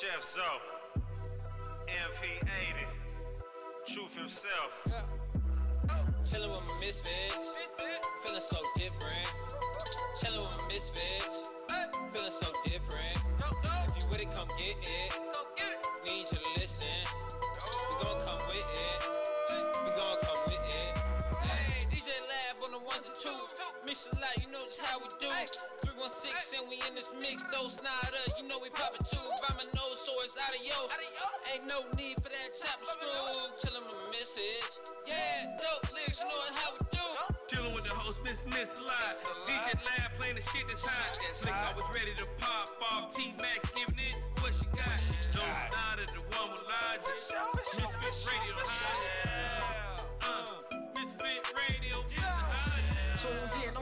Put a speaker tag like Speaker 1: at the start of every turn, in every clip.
Speaker 1: Chef Zo. MP80. Truth himself.
Speaker 2: Chillin' with my misfits, feeling so different. Chillin' with my misfits, feeling so different. If you with it, come get it. Need you to listen. We gon' come with it. We gon' come with it. Hey, DJ Lab on the ones and twos. Mix a lot, you know just how we do. 316 and we in this mix. Those not up, you know we poppin' too. By my nose, so it's adios. Ain't no need for that chopper screw. Chillin' with my misfits. Yeah, dope lyrics, you know how we do.
Speaker 3: Chillin' with the host, Miss Miss Lot. DJ Lab playin' the shit that's hot. Slick always ready to pop off. T Mac giving it what she got. Don't start the one with logic. Misfit Radio the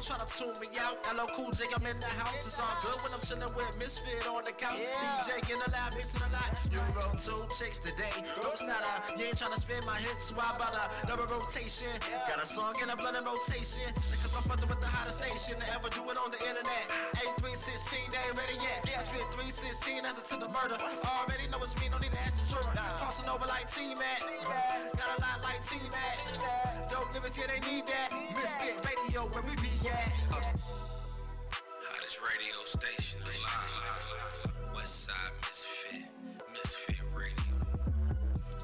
Speaker 4: try to tune me out. Hello, cool J, I'm in the house. It's all good when I'm chilling with Misfit on the couch. DJ in the lab, mixing a lot. You wrote two chicks today. No, it's not a, you ain't trying to spin my hits. so Why about a double rotation? Got a song in a blood and rotation. Because I'm fucking with the hottest station to ever do it on the internet. 8316, they ain't ready yet. I spit 316, that's it to the murder. Already know it's me, don't need to ask the juror. Tossing over like T-Mac. Got a lot like T-Mac. Dope lyrics, yeah, they need that. Misfit Radio, where we be at.
Speaker 1: Hottest radio station alive. West Side Misfit. Misfit Radio.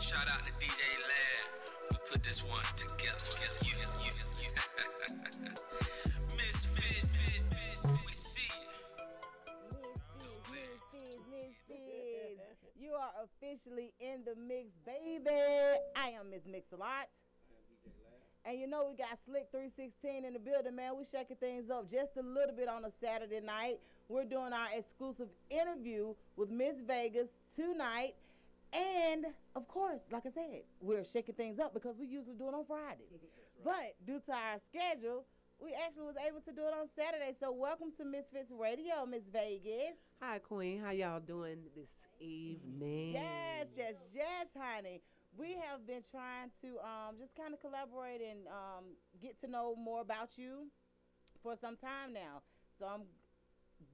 Speaker 1: Shout out to DJ Lad who put this one together. You, you, you. Misfit. We see it.
Speaker 5: Misfits, misfits. You are officially in the mix, baby. I am Miss Mix-a-Lot. And you know we got Slick 316 in the building, man. We shaking things up just a little bit on a Saturday night. We're doing our exclusive interview with Miss Vegas tonight. And of course, like I said, we're shaking things up because we usually do it on Fridays. But due to our schedule, we actually was able to do it on Saturday. So welcome to Misfits Radio, Miss Vegas.
Speaker 6: Hi, Queen. How y'all doing this evening?
Speaker 5: Yes, yes, yes, honey. We have been trying to um, just kind of collaborate and um, get to know more about you for some time now. So I'm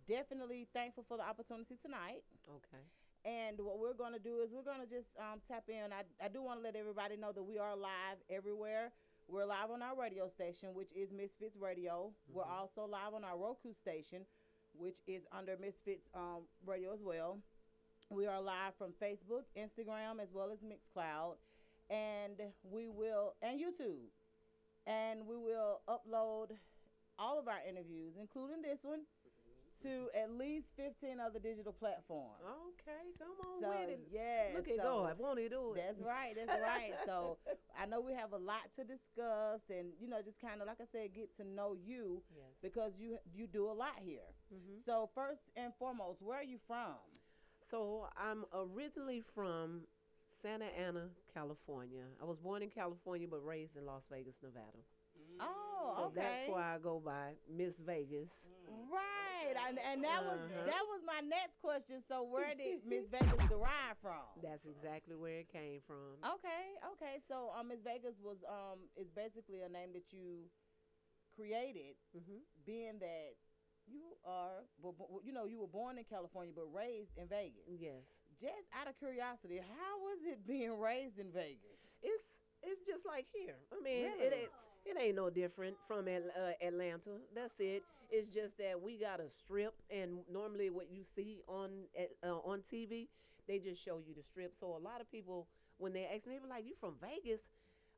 Speaker 5: definitely thankful for the opportunity tonight.
Speaker 6: Okay.
Speaker 5: And what we're going to do is we're going to just um, tap in. I, I do want to let everybody know that we are live everywhere. We're live on our radio station, which is Misfits Radio. We're also live on our Roku station, which is under Misfits um, Radio as well. We are live from Facebook, Instagram, as well as Mixcloud, and we will and YouTube, and we will upload all of our interviews, including this one, to at least 15 other digital platforms.
Speaker 6: Okay, come on
Speaker 5: So,
Speaker 6: with it.
Speaker 5: yeah,
Speaker 6: Look at
Speaker 5: so-
Speaker 6: God. Won't he do it?
Speaker 5: That's right. That's right. So I know we have a lot to discuss, and you know, just kind of like I said, get to know you
Speaker 6: Yes.
Speaker 5: because you you do a lot here. Mm-hmm. So first and foremost, where are you from?
Speaker 6: So I'm originally from Santa Ana, California. I was born in California but raised in Las Vegas, Nevada.
Speaker 5: Oh,
Speaker 6: So
Speaker 5: okay.
Speaker 6: that's why I go by Miss Vegas.
Speaker 5: Right, and, and that was
Speaker 6: Uh-huh.
Speaker 5: that was my next question. So where did Miss Vegas derive from?
Speaker 6: That's exactly where it came from.
Speaker 5: Okay, okay. So um, Miss Vegas was um is basically a name that you created,
Speaker 6: Mm-hmm.
Speaker 5: being that you are, you know, you were born in California but raised in Vegas.
Speaker 6: Yes.
Speaker 5: Just out of curiosity, how was it being raised in Vegas?
Speaker 6: It's it's just like here. I mean, it
Speaker 5: Really?
Speaker 6: ain't it ain't no different from uh, Atlanta. That's it. It's just that we got a strip, and normally what you see on uh, on TV, they just show you the strip. So a lot of people, when they ask me, they like, "You from Vegas?"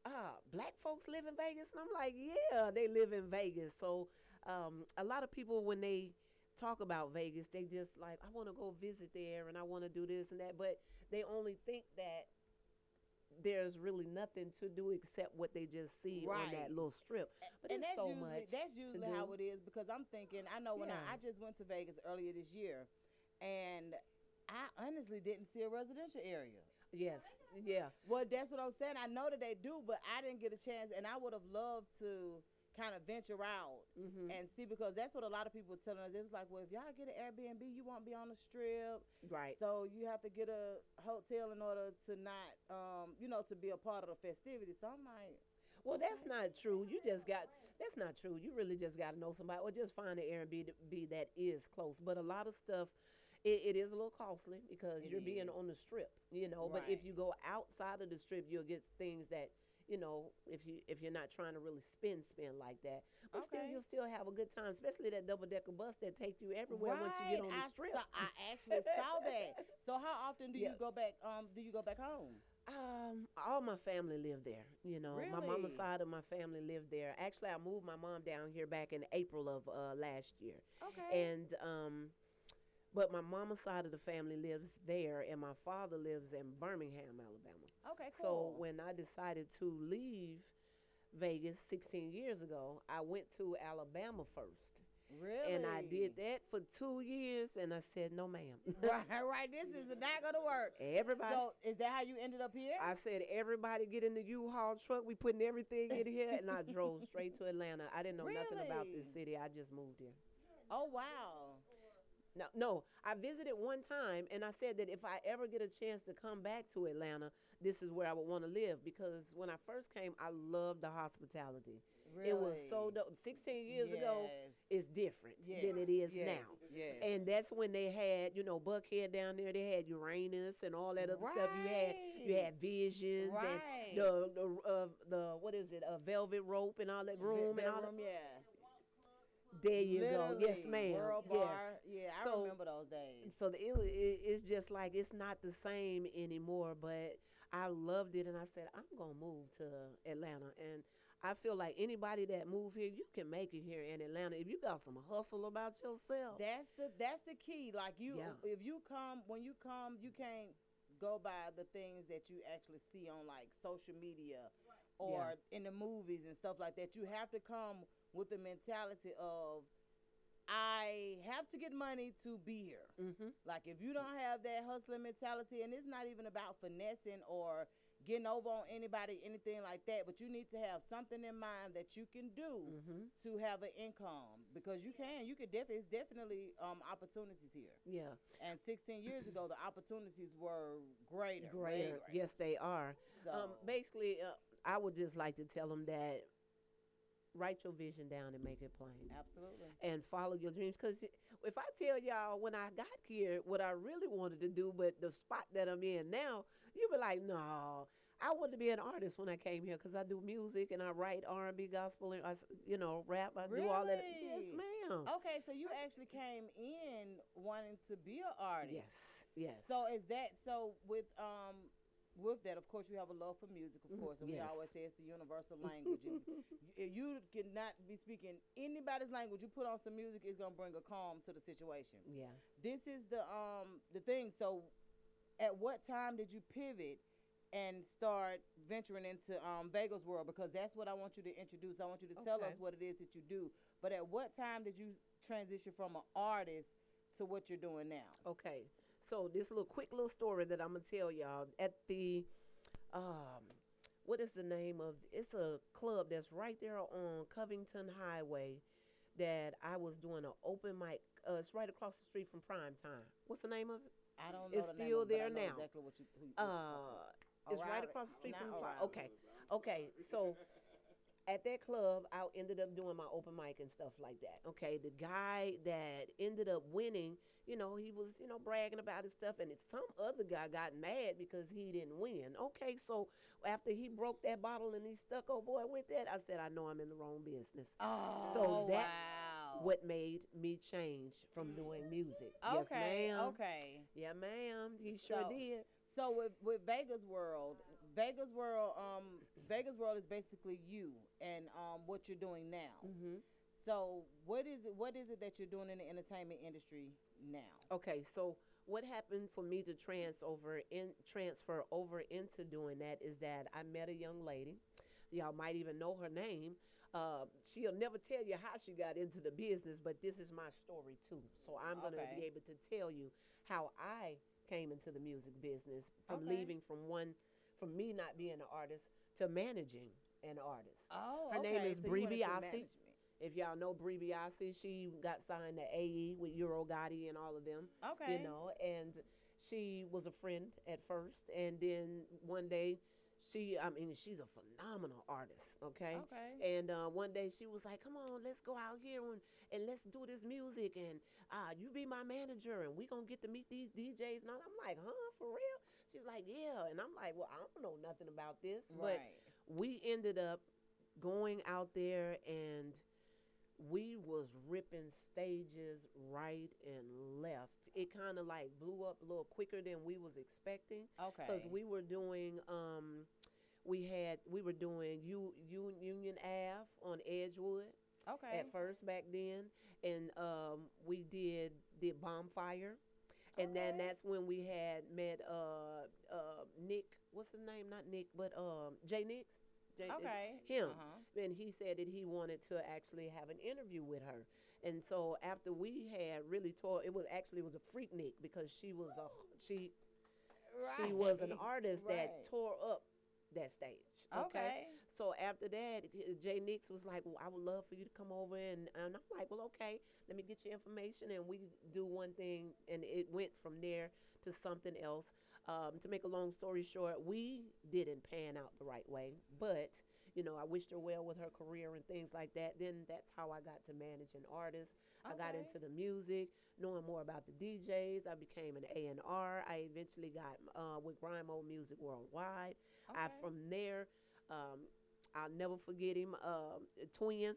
Speaker 6: Uh, black folks live in Vegas, and I'm like, yeah, they live in Vegas. So um, a lot of people, when they talk about Vegas, they just like, I want to go visit there, and I want to do this and that, but they only think that there's really nothing to do except what they just see on that little strip. But
Speaker 5: and that's
Speaker 6: so
Speaker 5: usually
Speaker 6: much.
Speaker 5: that's usually how
Speaker 6: do.
Speaker 5: it is because I'm thinking I know when
Speaker 6: Yeah.
Speaker 5: I, I just went to Vegas earlier this year, and I honestly didn't see a residential area.
Speaker 6: Yes, yeah,
Speaker 5: Well, that's what I'm saying. I know that they do, but I didn't get a chance, and I would have loved to kind of venture out
Speaker 6: Mm-hmm.
Speaker 5: and see because that's what a lot of people were telling us. It was like, well, if y'all get an Airbnb, you won't be on the strip,
Speaker 6: Right.
Speaker 5: So you have to get a hotel in order to not, um, you know, to be a part of the festivities. So I'm like,
Speaker 6: Well, that's not true. You just got that's not true. You really just got to know somebody, or just find an Airbnb that is close. But a lot of stuff, it, it is a little costly because
Speaker 5: It
Speaker 6: you're being on the strip, you know. But if you go outside of the strip, you'll get things that you know if you if you're not trying to really spin spin like that. But still, you'll still have a good time, especially that double decker bus that takes you everywhere once you get on the
Speaker 5: I
Speaker 6: strip.
Speaker 5: Saw, I actually saw that. So how often do you go back? Um, do you go back home?
Speaker 6: Um, all my family lived there. You know, my mama's side of my family lived there. Actually, I moved my mom down here back in April of uh, last year,
Speaker 5: Okay.
Speaker 6: and um, but my mama's side of the family lives there, and my father lives in Birmingham, Alabama.
Speaker 5: Okay, cool.
Speaker 6: So when I decided to leave Vegas 16 years ago, I went to Alabama first,
Speaker 5: really,
Speaker 6: and I did that for two years, and I said, "No, ma'am."
Speaker 5: right, right. This is not gonna work.
Speaker 6: Everybody.
Speaker 5: So is that how you ended up here?
Speaker 6: I said, everybody get in the U-Haul truck. We putting everything in here, and I drove straight to Atlanta. I didn't know nothing about this city. I just moved here.
Speaker 5: oh wow.
Speaker 6: No, no, I visited one time, and I said that if I ever get a chance to come back to Atlanta, this is where I would want to live because when I first came, I loved the hospitality.
Speaker 5: Really?
Speaker 6: It was so dope. 16 years ago,
Speaker 5: Yes.
Speaker 6: it's different than it is
Speaker 5: Yes,
Speaker 6: now.
Speaker 5: Yes.
Speaker 6: And that's when they had, you know, Buckhead down there. They had Uranus and all that other stuff. You had, you had Visions
Speaker 5: Right.
Speaker 6: and the the uh, the what is it? A velvet rope and all that room and all that.
Speaker 5: bedroom, yeah.
Speaker 6: There you go. Yes, ma'am.
Speaker 5: World
Speaker 6: yes.
Speaker 5: bar. Yeah, I
Speaker 6: So-
Speaker 5: remember those days.
Speaker 6: So the, it, it it's just like it's not the same anymore. But I loved it, and I said I'm gonna move to Atlanta, and I feel like anybody that move here, you can make it here in Atlanta if you got some hustle about yourself.
Speaker 5: That's the that's the key. Like you,
Speaker 6: Yeah.
Speaker 5: if you come when you come, you can't go by the things that you actually see on like social media or in the movies and stuff like that. You have to come with the mentality of I have to get money to be here.
Speaker 6: mm-hmm.
Speaker 5: Like if you don't have that hustling mentality, and it's not even about finessing or getting over on anybody, anything like that, but you need to have something in mind that you can do
Speaker 6: Mm-hmm.
Speaker 5: to have an income because you can. You could definitely. It's definitely um, opportunities here.
Speaker 6: Yeah.
Speaker 5: And 16 years ago, the opportunities were greater.
Speaker 6: greater.
Speaker 5: greater.
Speaker 6: Yes, they are.
Speaker 5: So,
Speaker 6: Um, basically, uh, I would just like to tell them that write your vision down and make it plain.
Speaker 5: absolutely.
Speaker 6: And follow your dreams. Because if I tell y'all when I got here what I really wanted to do, but the spot that I'm in now, you'll be like, no, I wanted to be an artist when I came here because I do music and I write R&B, gospel, and I, you know, rap. I do all that. Yes, ma'am.
Speaker 5: Okay, so you actually came in wanting to be an artist.
Speaker 6: Yes, yes.
Speaker 5: So is that so with um with that? Of course, you have a love for music, of
Speaker 6: Mhm,
Speaker 5: course, and we always say it's the universal language. if, if you cannot be speaking anybody's language, you put on some music, it's gonna bring a calm to the situation.
Speaker 6: yeah.
Speaker 5: This is the um the thing. So, at what time did you pivot? And start venturing into um, Vegas world because that's what I want you to introduce. I want you to tell us what it is that you do. But at what time did you transition from an artist to what you're doing now?
Speaker 6: Okay, so this little quick little story that I'm gonna tell y'all at the, um, what is the name of? It's a club that's right there on Covington Highway, that I was doing an open mic. Uh, it's right across the street from Prime Time. What's the name of it?
Speaker 5: I don't know.
Speaker 6: It's
Speaker 5: the
Speaker 6: still
Speaker 5: of it, but I
Speaker 6: there now.
Speaker 5: Exactly what you. Who, who
Speaker 6: Uh, it's right across the street from Prime. Okay, okay. So at that club, I ended up doing my open mic and stuff like that. Okay, the guy that ended up winning, you know, he was, you know, bragging about his stuff, and it's some other guy got mad because he didn't win. Okay, so after he broke that bottle and he stuck old boy with that, I said, I know I'm in the wrong business.
Speaker 5: Oh,
Speaker 6: So that's
Speaker 5: wow.
Speaker 6: What made me change from doing music?
Speaker 5: Okay.
Speaker 6: yes, ma'am.
Speaker 5: Okay.
Speaker 6: Yeah, ma'am. He sure
Speaker 5: So-
Speaker 6: did.
Speaker 5: So with with Vegas World, Vegas World, um, Vegas World is basically you and um what you're doing now.
Speaker 6: Mm-hmm.
Speaker 5: So what is it? What is it that you're doing in the entertainment industry now?
Speaker 6: Okay, so what happened for me to trans over in transfer over into doing that is that I met a young lady. Y'all might even know her name. Uh, she'll never tell you how she got into the business, but this is my story too. So I'm gonna
Speaker 5: Okay.
Speaker 6: be able to tell you how I came into the music business from
Speaker 5: Okay.
Speaker 6: leaving from one, from me not being an artist to managing an artist.
Speaker 5: Oh,
Speaker 6: Her name is
Speaker 5: so
Speaker 6: Bree Biasi. If y'all know Bree Biasi, she got signed to AE with Yo Gotti and all of them
Speaker 5: Okay.
Speaker 6: you know and she was a friend at first and then one day She, I mean, she's a phenomenal artist. Okay.
Speaker 5: Okay.
Speaker 6: And uh, one day she was like, "Come on, let's go out here and, and let's do this music, and uh, you be my manager, and we gonna get to meet these DJs." And all. I'm like, "Huh, for real?" She was like, "Yeah," and I'm like, "Well, I don't know nothing about this," but we ended up going out there and we was ripping stages right and left. It kind of like blew up a little quicker than we was expecting
Speaker 5: Okay.
Speaker 6: because we were doing um we had we were doing U, U, Union Ave on Edgewood
Speaker 5: okay.
Speaker 6: at first back then and um we did the bonfire and then that's when we had met uh uh Nick what's his name not Nick but um Jay Nix Jay,
Speaker 5: okay.
Speaker 6: him
Speaker 5: Uh-huh.
Speaker 6: and he said that he wanted to actually have an interview with her. And so after we had really tore, it was actually it was a Freaknik because she was a she right. she was an artist
Speaker 5: Right.
Speaker 6: that tore up that stage. Okay.
Speaker 5: Okay.
Speaker 6: So after that, Jay Nix was like, "Well, I would love for you to come over," and, and I'm like, "Well, okay, let me get your information, and we do one thing." And it went from there to something else. Um, to make a long story short, we didn't pan out the right way, but you know, I wished her well with her career and things like that. Then that's how I got to manage managing artists. I got into the music, knowing more about the DJs. I became an A and R. I eventually got uh, with Grimo Music Worldwide. I from there, um, I'll never forget him. Um, Twin,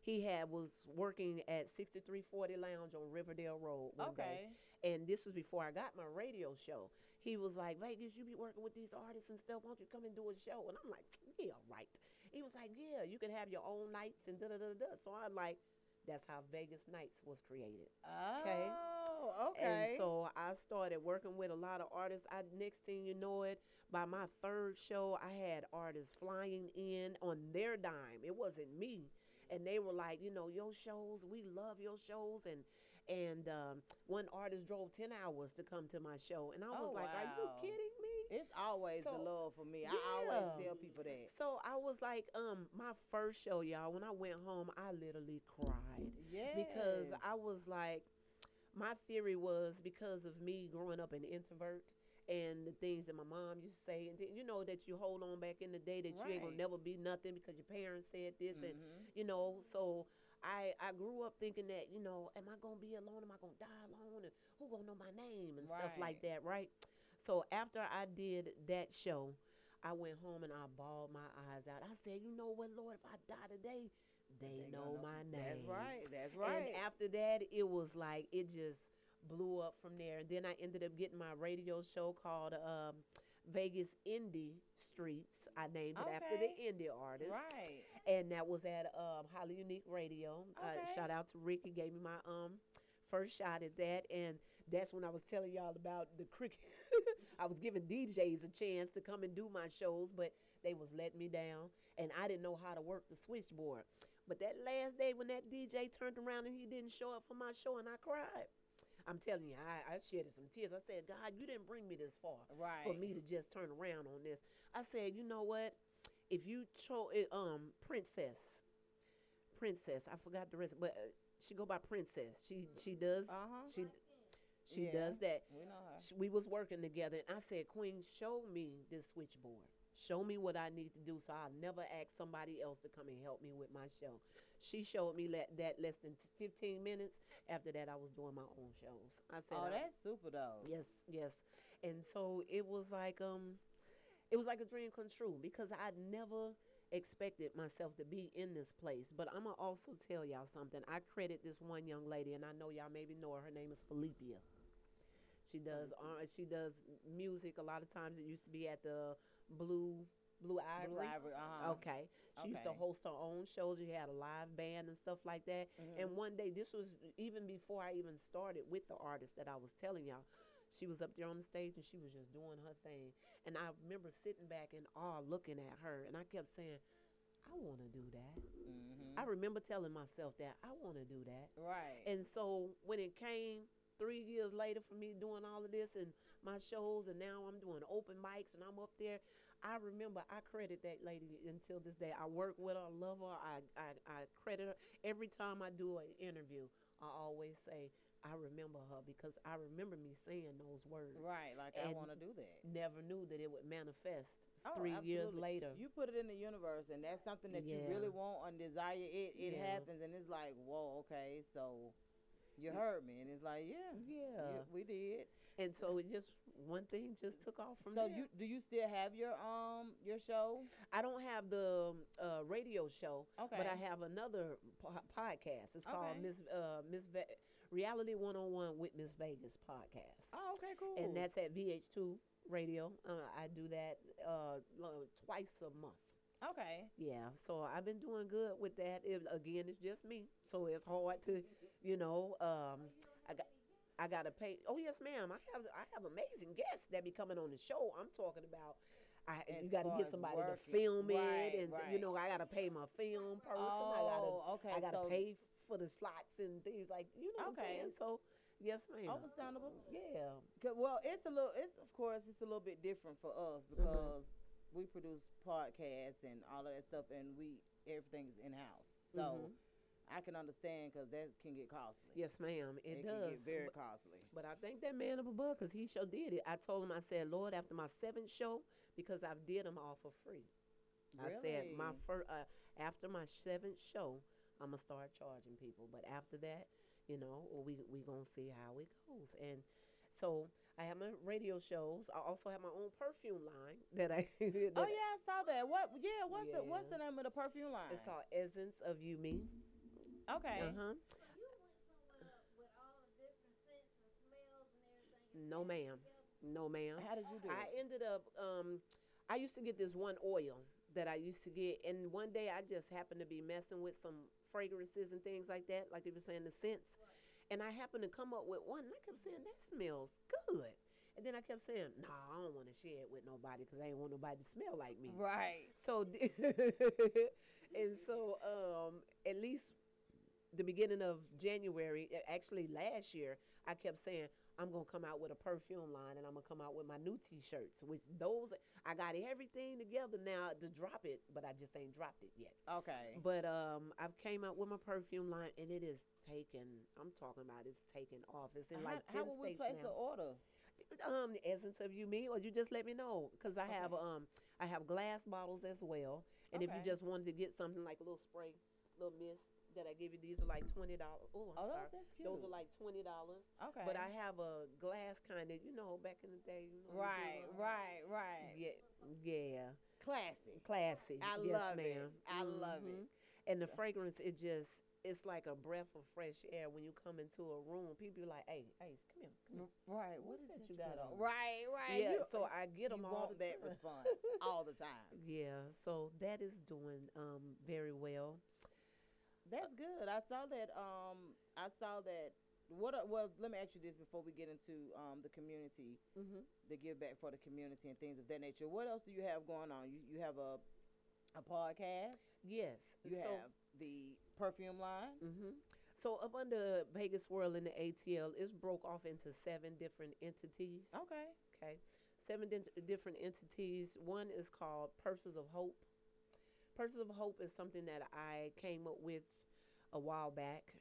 Speaker 6: he had was working at 6340 Lounge on Riverdale Road one day,
Speaker 5: Okay.
Speaker 6: and this was before I got my radio show. He was like, Vegas, you be working with these artists and stuff. Why don't you come and do a show? And I'm like, yeah, right. He was like, yeah, you can have your own nights and da da da da. So I'm like, that's how Vegas Nights was created. Okay.
Speaker 5: Oh, okay.
Speaker 6: And so I started working with a lot of artists. I next thing you know it, by my third show, I had artists flying in on their dime. It wasn't me. And they were like, you know, your shows, we love your shows and and um, one artist drove 10 hours to come to my show. And I was
Speaker 5: Oh,
Speaker 6: like, Are you kidding?
Speaker 5: It's always the love for me. I always tell people that.
Speaker 6: So I was like, um, my first show, y'all, when I went home, I literally cried
Speaker 5: Yeah.
Speaker 6: because I was like, my theory was because of me growing up an introvert and the things that my mom used to say, and then, you know that you hold on back in the day that you ain't gonna never be nothing because your parents said this, and
Speaker 5: Mhm.
Speaker 6: you know, so. I, I grew up thinking that you know am I gonna be alone am I gonna die alone and who gonna know my name and stuff like that right so after I did that show I went home and I bawled my eyes out I said you know what Lord if I die today they,
Speaker 5: They
Speaker 6: know
Speaker 5: gonna
Speaker 6: my name
Speaker 5: That's right. That's right.
Speaker 6: and after that, it was like it just blew up from there. And then I ended up getting my radio show called um, Vegas Indie Streets. I named it after the indie artist.
Speaker 5: right.
Speaker 6: And that was at um, Highly Unique Radio. Uh,
Speaker 5: Okay.
Speaker 6: shout out to Rick. He gave me my um first shot at that. And that's when I was telling y'all about the cricket. I was giving DJs a chance to come and do my shows, but they was letting me down. And I didn't know how to work the switchboard. But that last day when that DJ turned around and he didn't show up for my show and I cried. I'm telling you, I, I shedded some tears. I said, God, you didn't bring me this far
Speaker 5: Right.
Speaker 6: for me to just turn around on this. I said, you know what? If you chose um Princess, Princess, I forgot the rest, but uh, she go by Princess. She she does
Speaker 5: Uh-huh.
Speaker 6: she she
Speaker 5: Yeah.
Speaker 6: does that.
Speaker 5: We know her.
Speaker 6: We was working together, and I said, Queen, show me this switchboard. Show me what I need to do, so I'll never ask somebody else to come and help me with my show. She showed me that, that less than t- 15 minutes. After that, I was doing my own shows. I said,
Speaker 5: Oh, that's super though.
Speaker 6: Yes, yes. And so it was like um it was like a dream come true because I never expected myself to be in this place. But I'm gonna also tell y'all something. I credit this one young lady and I know y'all maybe know her. Her name is Felipia. She does uh, she does music a lot of times it used to be at the Blue Blue Ivory.
Speaker 5: Blue Ivory, uh-huh.
Speaker 6: Okay. She used to host her own shows. She had a live band and stuff like that.
Speaker 5: Mhm.
Speaker 6: And one day, this was even before I even started with the artist that I was telling y'all. She was up there on the stage and she was just doing her thing. And I remember sitting back in awe looking at her. And I kept saying, I want to do that.
Speaker 5: Mhm.
Speaker 6: I remember telling myself that I want to do that.
Speaker 5: right.
Speaker 6: And so when it came three years later for me doing all of this and my shows, and now I'm doing open mics and I'm up there, I remember I credit that lady until this day. I work with her, I love her. I, I, I credit her every time I do an interview. I always say I remember her because I remember me saying those words.
Speaker 5: Right, like I want to do that.
Speaker 6: Never knew that it would manifest
Speaker 5: Oh,
Speaker 6: three years later.
Speaker 5: You put it in the universe, and that's something that you really want and desire. It it
Speaker 6: Yeah.
Speaker 5: happens, and it's like, whoa, okay, so you heard me, and it's like, yeah,
Speaker 6: yeah.
Speaker 5: you- we did.
Speaker 6: And so it just one thing just took off from
Speaker 5: so
Speaker 6: there.
Speaker 5: you do you still have your um your show?
Speaker 6: I don't have the uh, radio show,
Speaker 5: Okay,
Speaker 6: but I have another po- podcast. It's called
Speaker 5: Okay.
Speaker 6: Miss uh, Miss Ve- Reality One on One with Miss Vegas podcast.
Speaker 5: Oh, okay, cool.
Speaker 6: and that's at VH2 Radio. Uh, I do that uh, twice a month.
Speaker 5: okay.
Speaker 6: Yeah, so I've been doing good with that. It, again, it's just me, so it's hard to, you know. Um, I got, I gotta pay. Oh yes, ma'am. I have, I have amazing guests that be coming on the show. I'm talking about. I, you got to get somebody to film
Speaker 5: Right,
Speaker 6: it, and so, you know I gotta pay my film person.
Speaker 5: Oh,
Speaker 6: I gotta,
Speaker 5: okay.
Speaker 6: I gotta
Speaker 5: so
Speaker 6: pay for the slots and things like you know. What
Speaker 5: Okay.
Speaker 6: I'm saying? So yes, ma'am.
Speaker 5: understandable.
Speaker 6: Yeah.
Speaker 5: Well, it's a little. It's of course it's a little bit different for us
Speaker 6: Mm-hmm.
Speaker 5: because we produce podcasts and all of that stuff, and we everything's in house. So
Speaker 6: Mhm.
Speaker 5: I can understand because that can get costly.
Speaker 6: Yes, ma'am. It,
Speaker 5: can
Speaker 6: does.
Speaker 5: get very costly.
Speaker 6: But I thank that man up above because he sure did it. I told him, I said, Lord, after my seventh show, because I've did them all for free. Really? I said my first uh, after my seventh show, I'm gonna start charging people. But after that, you know, we we gonna see how it goes. And so I have my radio shows. I also have my own perfume line that I. that
Speaker 5: Oh yeah, I saw that. What? Yeah, what's the what's the name of the perfume line?
Speaker 6: It's called Essence of You Me.
Speaker 5: Okay.
Speaker 6: Uh huh.
Speaker 7: You went somewhere with all the different scents and smells and everything. and
Speaker 6: No, ma'am. No, ma'am.
Speaker 5: How did you do that?
Speaker 6: I
Speaker 5: it?
Speaker 6: ended up um I used to get this one oil that I used to get and one day I just happened to be messing with some fragrances and things like that, like you were saying the scents. And I happened to come up with one and I kept saying that smells good. And then I kept saying, "No, nah, I don't want to share it with nobody because I ain't want nobody to smell like me."
Speaker 5: Right.
Speaker 6: So, and so, um, at least the beginning of January, actually last year, I kept saying I'm gonna come out with a perfume line, and I'm gonna come out with my new T-shirts. Which those I got everything together now to drop it, but I just ain't dropped it yet.
Speaker 5: Okay.
Speaker 6: But um, I've came out with my perfume line, and it is taken. I'm talking about it's taken off. It's in
Speaker 5: how,
Speaker 6: like
Speaker 5: how
Speaker 6: ten
Speaker 5: will we place
Speaker 6: now
Speaker 5: an order?
Speaker 6: um the essence of you me or you just let me know because i have um i have glass bottles as well and if you just wanted to get something like a little spray little mist that i give you these are like $20 oh i'm
Speaker 5: Oh,
Speaker 6: sorry
Speaker 5: those
Speaker 6: those are like $20
Speaker 5: okay.
Speaker 6: but i have a glass kind of you know back in the day you know do,
Speaker 5: right,
Speaker 6: uh,
Speaker 5: right, right.
Speaker 6: yeah yeah
Speaker 5: Classy.
Speaker 6: classy
Speaker 5: I
Speaker 6: yes,
Speaker 5: love it.
Speaker 6: ma'am.
Speaker 5: I love it.
Speaker 6: Mhm. and the fragrance it just it's like a breath of fresh air when you come into a room people be like hey hey come here come here
Speaker 5: Right.
Speaker 6: What
Speaker 5: What is that
Speaker 6: you got
Speaker 5: on? Right, right.
Speaker 6: yeah
Speaker 5: You-
Speaker 6: so i get them all
Speaker 5: that response all the time.
Speaker 6: Yeah, so that is doing um very well.
Speaker 5: That's good. I saw that. Um, I saw that. What? Are, well, let me ask you this before we get into um the community,
Speaker 6: Mm-hmm.
Speaker 5: the give back for the community and things of that nature. What else do you have going on? You you have a a podcast.
Speaker 6: Yes.
Speaker 5: You
Speaker 6: so,
Speaker 5: have the perfume line.
Speaker 6: hmm So up under Vegas World in the ATL, it's broke off into seven different entities.
Speaker 5: Okay.
Speaker 6: Okay, seven di- different entities. One is called Purses of Hope. Purses of Hope is something that I came up with a while back.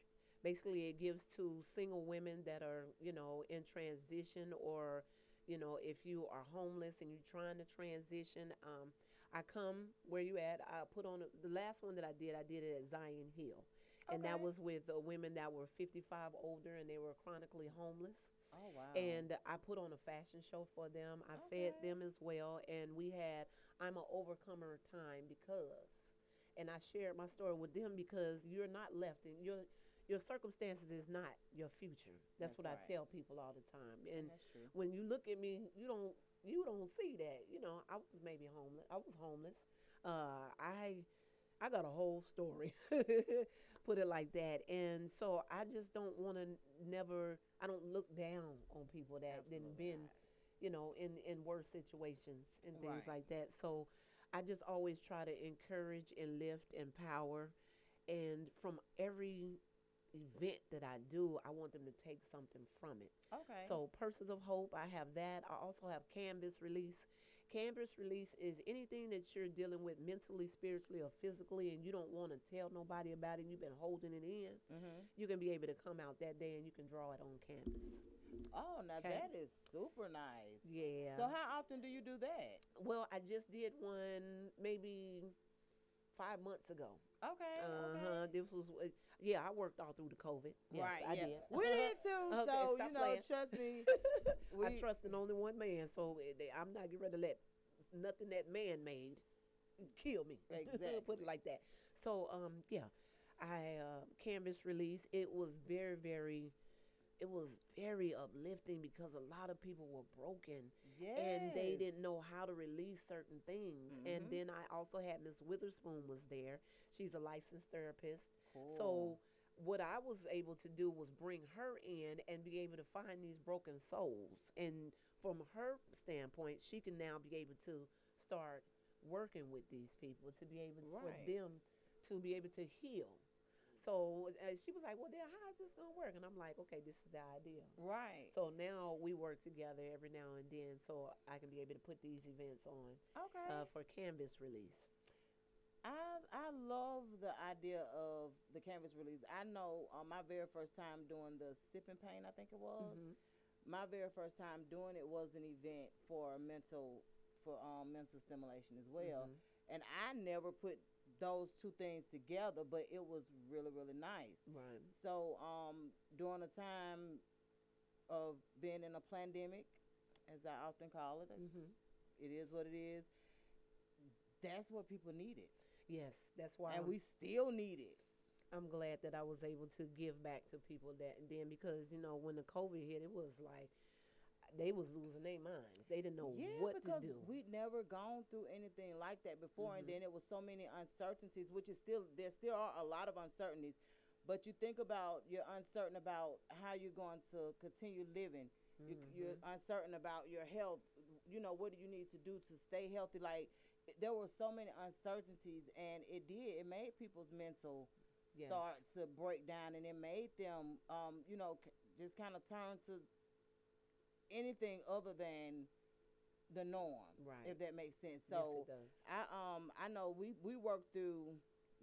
Speaker 6: Basically, it gives to single women that are, you know, in transition or, you know, if you are homeless and you're trying to transition. Um, I come where you at. I put on the last one that I did. I did it at Zion Hill, and that was with uh, women that were 55 older and they were chronically homeless
Speaker 5: Oh wow.
Speaker 6: and I put on a fashion show for them. I fed them as well, and we had I'm an overcomer time because, and I shared my story with them because you're not left and your your circumstances is not your future. That's,
Speaker 5: That's
Speaker 6: what
Speaker 5: right.
Speaker 6: I tell people all the time. And when you look at me, you don't you don't see that. You know, I was maybe homeless. I was homeless. Uh, I I got a whole story. Put it like that. And so I just don't want to never I don't look down on people that
Speaker 5: Absolutely
Speaker 6: didn't been,
Speaker 5: not.
Speaker 6: You know, in in worse situations and things
Speaker 5: Right.
Speaker 6: like that. So I just always try to encourage and lift, and power. and from every event that I do, I want them to take something from it.
Speaker 5: Okay.
Speaker 6: So Purses of Hope, I have that. I also have Canvas release, Canvas release is anything that you're dealing with mentally, spiritually, or physically, and you don't want to tell nobody about it. and You've been holding it in.
Speaker 5: Mhm.
Speaker 6: You can be able to come out that day and you can draw it on canvas.
Speaker 5: Oh, now
Speaker 6: Okay.
Speaker 5: that is super nice.
Speaker 6: Yeah.
Speaker 5: So how often do you do that?
Speaker 6: well, I just did one maybe five months ago.
Speaker 5: Okay.
Speaker 6: Uh huh.
Speaker 5: okay.
Speaker 6: This was uh, yeah. I worked all through the COVID. Yes,
Speaker 5: right.
Speaker 6: I
Speaker 5: yeah.
Speaker 6: did.
Speaker 5: We did too.
Speaker 6: Okay,
Speaker 5: so you know,
Speaker 6: playing.
Speaker 5: trust me.
Speaker 6: I
Speaker 5: we-
Speaker 6: trust in only one man, so eh, I'm not getting ready to let nothing that man made kill me.
Speaker 5: Exactly.
Speaker 6: Put it like that. So um yeah, I uh, canvas release. It was very very, it was very uplifting because a lot of people were broken
Speaker 5: Yes.
Speaker 6: and they didn't know how to release certain things. And
Speaker 5: Mhm.
Speaker 6: then I also had Miss Witherspoon was there. She's a licensed therapist.
Speaker 5: Cool.
Speaker 6: So what I was able to do was bring her in and be able to find these broken souls. And from her standpoint, she can now be able to start working with these people to be able for them to be able to heal. So uh, she was like, "Well, then how is this gonna work?" And I'm like, "Okay, this is the idea."
Speaker 5: right.
Speaker 6: So now we work together every now and then, so I can be able to put these events on
Speaker 5: okay.
Speaker 6: uh, for canvas release.
Speaker 5: I I love the idea of the canvas release. I know on my very first time doing the sipping pain, I think it was.
Speaker 6: Mhm.
Speaker 5: My very first time doing it was an event for mental for um, mental stimulation as well.
Speaker 6: Mhm.
Speaker 5: And I never put those two things together, but it was really really nice.
Speaker 6: Right.
Speaker 5: So um, during a time of being in a pandemic, as I often call it,
Speaker 6: Mhm.
Speaker 5: it is what it is. That's what people needed,
Speaker 6: Yes, that's why.
Speaker 5: and
Speaker 6: I'm-
Speaker 5: we still need it.
Speaker 6: I'm glad that I was able to give back to people that and then because you know when the COVID hit, it was like they was losing their minds. They didn't know
Speaker 5: yeah,
Speaker 6: what to do.
Speaker 5: we'd never gone through anything like that before, and
Speaker 6: Mhm.
Speaker 5: then it was so many uncertainties, which is still there. Still are a lot of uncertainties, but you think about you're uncertain about how you're going to continue living. You, you're
Speaker 6: Mhm.
Speaker 5: uncertain about your health. You know what do you need to do to stay healthy? Like there were so many uncertainties, and it did. It made people's mental
Speaker 6: Yes.
Speaker 5: start to break down, and it made them, um, you know, c- just kind of turn to anything other than the norm,
Speaker 6: Right.
Speaker 5: if that makes sense.
Speaker 6: yes,
Speaker 5: So
Speaker 6: does.
Speaker 5: I um I know we we worked through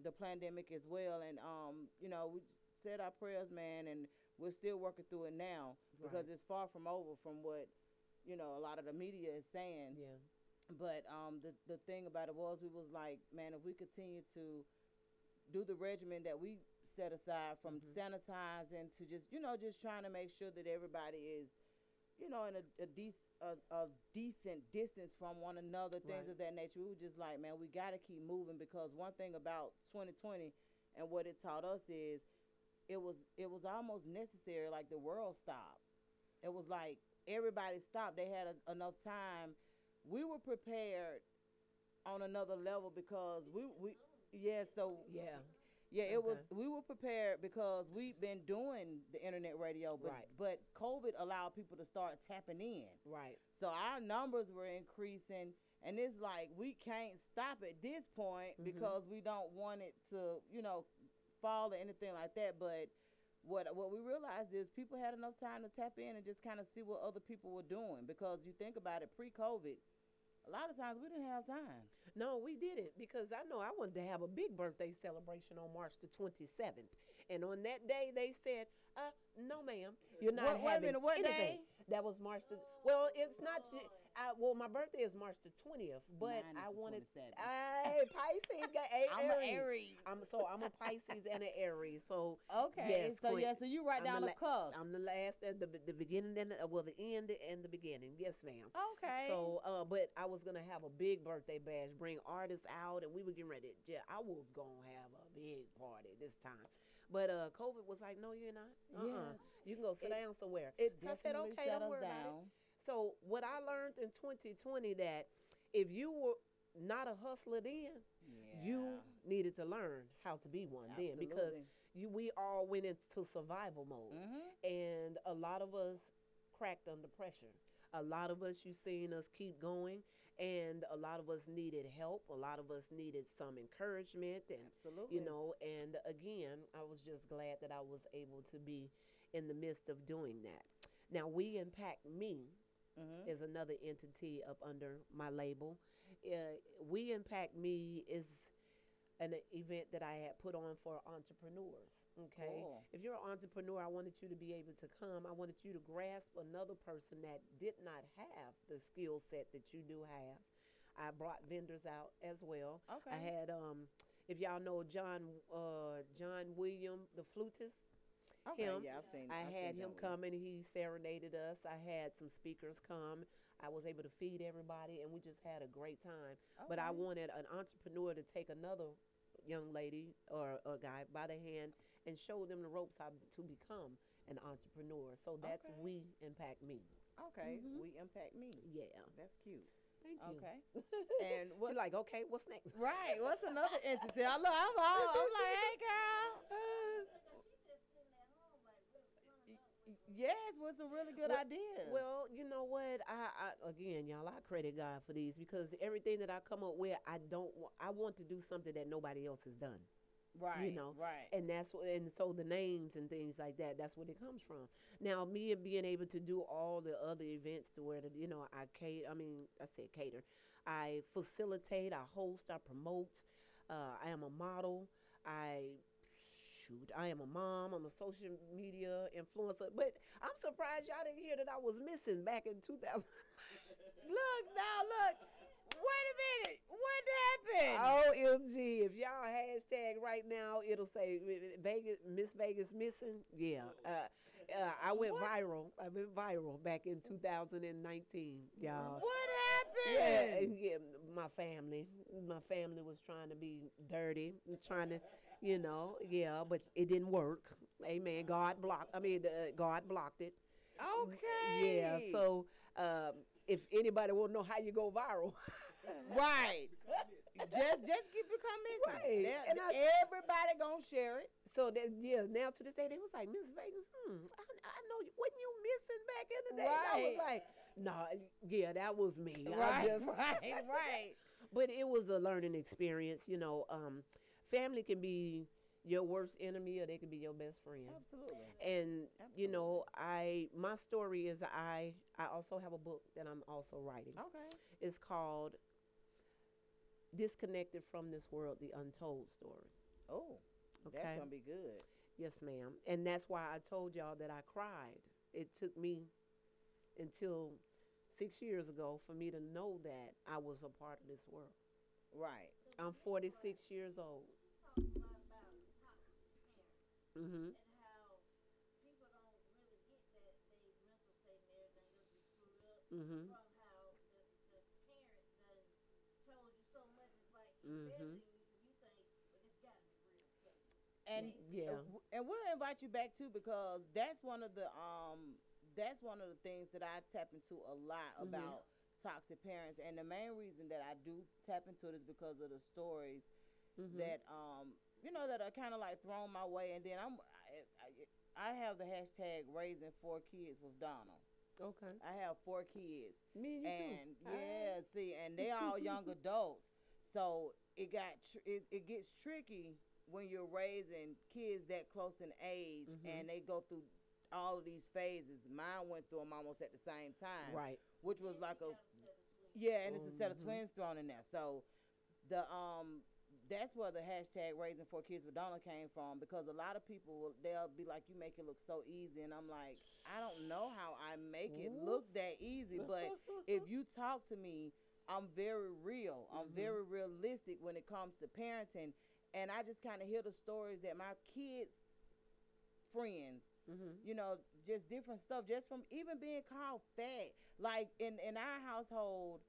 Speaker 5: the pandemic as well, and um you know we said our prayers, man, and we're still working through it now because
Speaker 6: Right.
Speaker 5: it's far from over from what you know a lot of the media is saying.
Speaker 6: Yeah.
Speaker 5: But um, the the thing about it was, we was like, man, if we continue to do the regimen that we set aside from
Speaker 6: Mhm.
Speaker 5: sanitizing to just, you know, just trying to make sure that everybody is, you know, in a a, a, a decent distance from one another, things
Speaker 6: Right.
Speaker 5: of that nature. We were just like, man, we got to keep moving because one thing about 2020 and what it taught us is, it was it was almost necessary. Like the world stopped. It was like everybody stopped. They had a, enough time. We were prepared on another level because we we yeah. So
Speaker 6: Yeah.
Speaker 5: Yeah, it was. We were prepared because we've been doing the internet radio, but
Speaker 6: Right.
Speaker 5: but COVID allowed people to start tapping in.
Speaker 6: Right.
Speaker 5: So our numbers were increasing, and it's like we can't stop at this point
Speaker 6: Mhm.
Speaker 5: because we don't want it to, you know, fall or anything like that. But what what we realized is people had enough time to tap in and just kind of see what other people were doing because you think about it, pre-COVID, a lot of times we didn't have time.
Speaker 6: No, we didn't because I know I wanted to have a big birthday celebration on March the 27th, and on that day they said, "Uh, no, ma'am, you're not
Speaker 5: Wait- wait a
Speaker 6: having
Speaker 5: minute, what
Speaker 6: anything."
Speaker 5: day?
Speaker 6: That was March the. Well, it's not. I, well, my birthday is March the 20th, but
Speaker 5: Mine
Speaker 6: I wanted.
Speaker 5: 27th.
Speaker 6: I Pisces got a
Speaker 5: I'm
Speaker 6: Aries.
Speaker 5: Aries.
Speaker 6: I'm so I'm a Pisces and an Aries. So
Speaker 5: Okay,
Speaker 6: Yes,
Speaker 5: so
Speaker 6: Queen.
Speaker 5: yeah, so you write
Speaker 6: I'm
Speaker 5: down
Speaker 6: the
Speaker 5: the, cusp.
Speaker 6: I'm the last at the the beginning and the, well the end and the beginning. Yes, ma'am.
Speaker 5: okay.
Speaker 6: So, uh, but I was gonna have a big birthday bash, bring artists out, and we were getting ready. To, I was gonna have a big party this time, but uh, COVID was like, "No, you're not. Uh-uh.
Speaker 5: Yeah.
Speaker 6: You can go sit
Speaker 5: It-
Speaker 6: down somewhere."
Speaker 5: it
Speaker 6: so I said, "Okay, don't worry about it." So, what I learned in 2020 that if you were not a hustler then, you needed to learn how to be one then because you we all went into survival mode
Speaker 5: hmm
Speaker 6: and a lot of us cracked under pressure. A lot of us, you seen us keep going, and a lot of us needed help. A lot of us needed some encouragement, and
Speaker 5: absolutely.
Speaker 6: you know. And again, I was just glad that I was able to be in the midst of doing that. Now, we impact me
Speaker 5: Mhm.
Speaker 6: is another entity up under my label. Uh, we Impact Me is an event that I had put on for entrepreneurs. Okay.
Speaker 5: Cool.
Speaker 6: If you're an entrepreneur, I wanted you to be able to come. I wanted you to grasp another person that did not have the skill set that you do have. I brought vendors out as well.
Speaker 5: Okay.
Speaker 6: I had um if y'all know John uh John William the flutist
Speaker 5: okay.
Speaker 6: him.
Speaker 5: Yeah, I've seen.
Speaker 6: I
Speaker 5: I've
Speaker 6: had
Speaker 5: seen
Speaker 6: him come and he serenaded us. I had some speakers come. I was able to feed everybody and we just had a great time. But I wanted an entrepreneur to take another young lady or a guy by the hand and show them the ropes how to become an entrepreneur. So that's
Speaker 5: Okay.
Speaker 6: we impact me.
Speaker 5: Okay,
Speaker 6: Mhm.
Speaker 5: we impact me.
Speaker 6: Yeah.
Speaker 5: That's cute.
Speaker 6: Thank you.
Speaker 5: Okay. and
Speaker 6: She's like, okay, what's next?
Speaker 5: Right. What's another entity? I look. I'm all. I'm like, hey, girl. Yes, with some really good
Speaker 6: Well-
Speaker 5: ideas.
Speaker 6: Well, you know what? I, I again, y'all, I credit God for these because everything that I come up with, I don't. wa- I want to do something that nobody else has done.
Speaker 5: right.
Speaker 6: You know,
Speaker 5: Right.
Speaker 6: and that's what and so the names and things like that that's what it comes from now me and being able to do all the other events to where the, you know i cater i mean i said cater i facilitate i host i promote uh, i am a model i i am a mom i'm a social media influencer but i'm surprised y'all didn't hear that i was missing back in 2000
Speaker 5: look now, look. Wait a minute. What happened?
Speaker 6: OMG. If y'all hashtag right now, it'll say Vegas, Miss Vegas missing. Yeah. Uh, uh, I went
Speaker 5: What?
Speaker 6: viral. I went viral back in 2019, y'all.
Speaker 5: What happened?
Speaker 6: And yeah, my family. My family was trying to be dirty, trying to, you know, yeah, but it didn't work. Amen. God blocked. I mean, uh, God blocked it.
Speaker 5: Okay.
Speaker 6: Yeah. So, um, if anybody want to know how you go viral,
Speaker 5: Right. just just keep it coming.
Speaker 6: Right. And I-
Speaker 5: everybody gonna share it.
Speaker 6: So that yeah, now to this day they was like Miss Vegas. Hmm, I, I know you. Wasn't you missing back in the day? And I was like, no, yeah, that was me.
Speaker 5: Right.
Speaker 6: just-
Speaker 5: right. Right.
Speaker 6: but it was a learning experience. You know, um, family can be your worst enemy or they can be your best friend.
Speaker 5: Absolutely.
Speaker 6: And you know, I my story is I I also have a book that I'm also writing.
Speaker 5: Okay.
Speaker 6: It's called Disconnected from This World: The Untold Story.
Speaker 5: Oh,
Speaker 6: Okay.
Speaker 5: that's gonna be good.
Speaker 6: Yes, ma'am. And that's why I told y'all that I cried. It took me until six years ago for me to know that I was a part of this world.
Speaker 5: Right.
Speaker 6: I'm 46 years old.
Speaker 7: talks a lot about toxic parents
Speaker 6: Mm-hmm.
Speaker 7: and how people don't really get that they mental state and everything will be screwed up
Speaker 6: Mm-hmm.
Speaker 7: from how the, the parent done told you so much. It's like
Speaker 6: Mhm.
Speaker 7: embedding you, so you think, well, this gotta be real. But
Speaker 5: And
Speaker 6: Yeah.
Speaker 5: and we'll invite you back too because that's one of the um that's one of the things that I tap into a lot
Speaker 6: Mhm.
Speaker 5: about toxic parents. And the main reason that I do tap into it is because of the stories
Speaker 6: Mm-hmm.
Speaker 5: that um you know that are kind of like thrown my way. And then I'm I, I, I have the hashtag raising four kids with Donald.
Speaker 6: okay.
Speaker 5: I have four kids.
Speaker 6: Me and
Speaker 5: and
Speaker 6: too.
Speaker 5: yeah, see, and they all young adults. So it got tr- it, it gets tricky when you're raising kids that close in age,
Speaker 6: Mhm.
Speaker 5: and they go through all of these phases. Mine went through them almost at the same time,
Speaker 6: Right.
Speaker 5: which was like a
Speaker 7: got a set of
Speaker 5: yeah, and it's a set of
Speaker 6: Mhm.
Speaker 5: twins thrown in there. So the um that's where the hashtag raising four kids with Donna came from because a lot of people will they'll be like, You make it look so easy and I'm like, I don't know how I make it look that easy, but if you talk to me, I'm very real. I'm
Speaker 6: Mhm.
Speaker 5: very realistic when it comes to parenting. And I just kind of hear the stories that my kids' friends,
Speaker 6: mm-hmm.
Speaker 5: you know, just different stuff, just from even being called fat. Like in, in our household,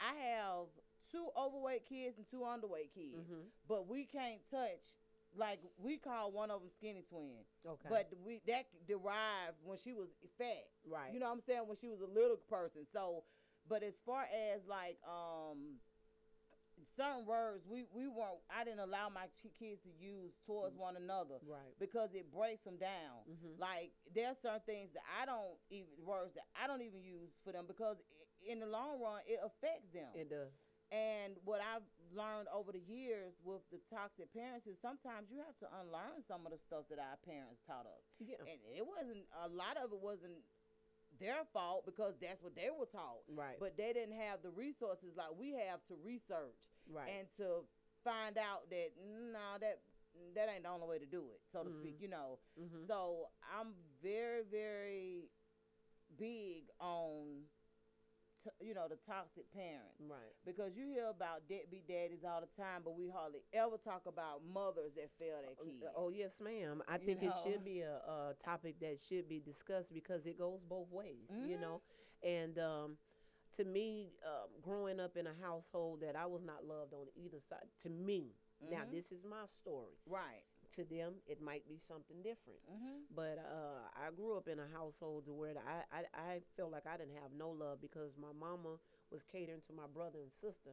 Speaker 5: I have two overweight kids and two underweight kids,
Speaker 6: Mm-hmm.
Speaker 5: but we can't touch. Like we call one of them skinny twin,
Speaker 6: Okay.
Speaker 5: but we that derived when she was fat.
Speaker 6: right.
Speaker 5: You know what I'm saying? When she was a little person. So, but as far as like um certain words, we we weren't. I didn't allow my kids to use towards one another
Speaker 6: right.
Speaker 5: because it breaks them down.
Speaker 6: Mm-hmm.
Speaker 5: Like there's certain things that I don't even words that I don't even use for them because i in the long run it affects them.
Speaker 6: It does.
Speaker 5: And what I've learned over the years with the toxic parents is sometimes you have to unlearn some of the stuff that our parents taught us
Speaker 6: Yeah.
Speaker 5: and it wasn't a lot of it wasn't their fault because that's what they were taught.
Speaker 6: Right.
Speaker 5: But they didn't have the resources like we have to research
Speaker 6: right.
Speaker 5: and to find out that no, that that ain't the only way to do it, so to speak.
Speaker 6: Mhm.
Speaker 5: You know.
Speaker 6: Mhm.
Speaker 5: So I'm very, very big on, t- you know, the toxic parents
Speaker 6: right.
Speaker 5: because you hear about deadbeat daddies all the time, but we hardly ever talk about mothers that fail their kids.
Speaker 6: Oh yes, ma'am. I
Speaker 5: You
Speaker 6: think it should be a, a topic that should be discussed because it goes both ways, you
Speaker 5: Mhm.
Speaker 6: know. And um, to me, um, growing up in a household that I was not loved on either side, to me, now
Speaker 5: Mhm.
Speaker 6: this is my story.
Speaker 5: Right.
Speaker 6: To them, it might be something different.
Speaker 5: Mm-hmm.
Speaker 6: But uh, I grew up in a household to where I, I I felt like I didn't have no love because my mama was catering to my brother and sister,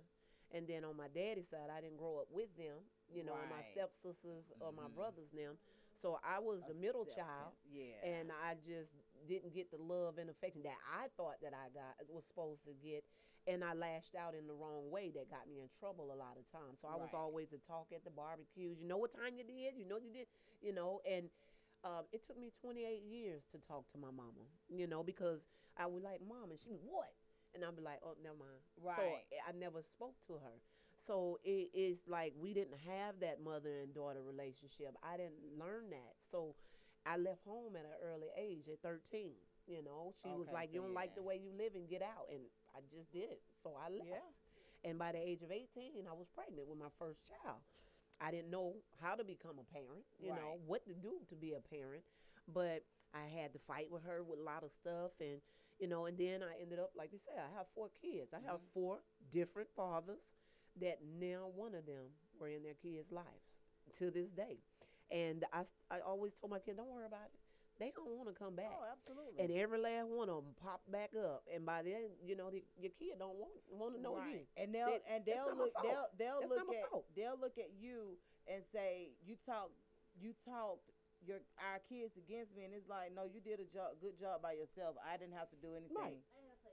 Speaker 6: and then on my daddy's side, I didn't grow up with them. You know, my
Speaker 5: Right.
Speaker 6: stepsisters or my
Speaker 5: Mhm.
Speaker 6: brothers them. So I was the middle child,
Speaker 5: Yeah.
Speaker 6: and I just didn't get the love and affection that I thought that I got was supposed to get, and I lashed out in the wrong way that got me in trouble a lot of times. So I was always the talk at the barbecues. You know what time you did? You know you did. You know, and um, it took me 28 years to talk to my mama. You know, because I was like, "Mom," and she be what? And I'd be like, "Oh, never mind."
Speaker 5: Right.
Speaker 6: So I never spoke to her. So it is like we didn't have that mother and daughter relationship. I didn't learn that. So I left home at an early age at 13. You know, she was like,
Speaker 5: so
Speaker 6: "You don't like the way you live and get out," and I just did it. So I left.
Speaker 5: Yeah.
Speaker 6: And by the age of 18, I was pregnant with my first child. I didn't know how to become a parent, you know, what to do to be a parent. But I had to fight with her with a lot of stuff. And, you know, and then I ended up, like you said, I have four kids. I have
Speaker 5: Mhm.
Speaker 6: four different fathers that now one of them were in their kids' lives to this day. And I, I always told my kid, don't worry about it. They gonna want to come back.
Speaker 5: Oh, absolutely.
Speaker 6: and every last one of them pop back up. And by then, you know, the, your kid don't want want to know
Speaker 5: right.
Speaker 6: you.
Speaker 5: And they'll
Speaker 6: That-
Speaker 5: and they'll look they'll they'll
Speaker 6: That's
Speaker 5: look at they'll look at you and say you talk you talked your our kids against me and it's like no you did a job good job by yourself I didn't have to do anything
Speaker 6: Right.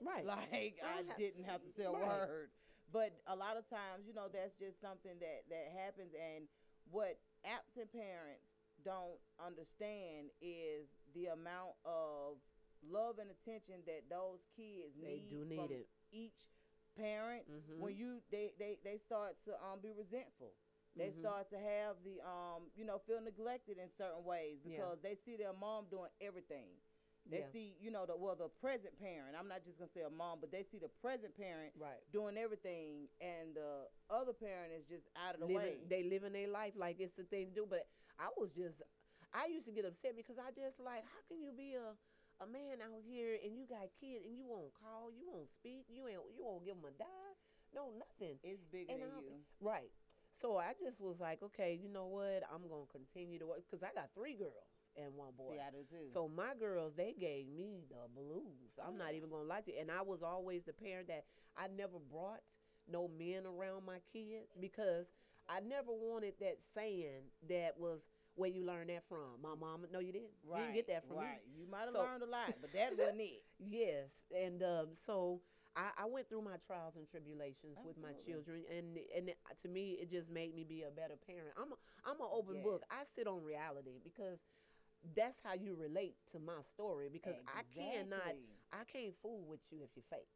Speaker 6: Right.
Speaker 5: like I
Speaker 6: don't
Speaker 5: didn't have to say a
Speaker 6: Right.
Speaker 5: word but a lot of times you know that's just something that that happens and what absent parents don't understand is the amount of love and attention that those kids
Speaker 6: They
Speaker 5: need
Speaker 6: do need
Speaker 5: from
Speaker 6: it.
Speaker 5: each parent
Speaker 6: Mhm.
Speaker 5: when you they, they they start to um be resentful they
Speaker 6: Mhm.
Speaker 5: start to have the um you know feel neglected in certain ways
Speaker 6: Yeah.
Speaker 5: because they see their mom doing everything they
Speaker 6: Yeah.
Speaker 5: see you know the well the present parent i'm not just gonna say a mom but they see the present parent
Speaker 6: Right.
Speaker 5: doing everything and the other parent is just out of the
Speaker 6: living,
Speaker 5: way
Speaker 6: they living their life like it's the thing to do. But I was just, I used to get upset because I just like, how can you be a, a man out here and you got kids and you won't call, you won't speak, you ain't, you won't give them a dime, no nothing.
Speaker 5: it's bigger
Speaker 6: And
Speaker 5: than
Speaker 6: I-
Speaker 5: you
Speaker 6: Right. So I just was like, okay, you know what? I'm gonna continue to work because I got three girls and one boy.
Speaker 5: see i do too
Speaker 6: So my girls, they gave me the blues. I'm
Speaker 5: Oh,
Speaker 6: not even gonna lie to you. And I was always the parent that I never brought no men around my kids because I never wanted that saying that was where you learned that from. My mama, no, you didn't.
Speaker 5: right
Speaker 6: You didn't get that from
Speaker 5: right
Speaker 6: me.
Speaker 5: you might have
Speaker 6: So-
Speaker 5: learned a lot but that wasn't it
Speaker 6: Yes, and um, so I, I went through my trials and tribulations with my children, and and to me, it just made me be a better parent. I'm a, I'm an open book. I sit on reality because that's how you relate to my story. Because I cannot, I can't fool with you if you're fake.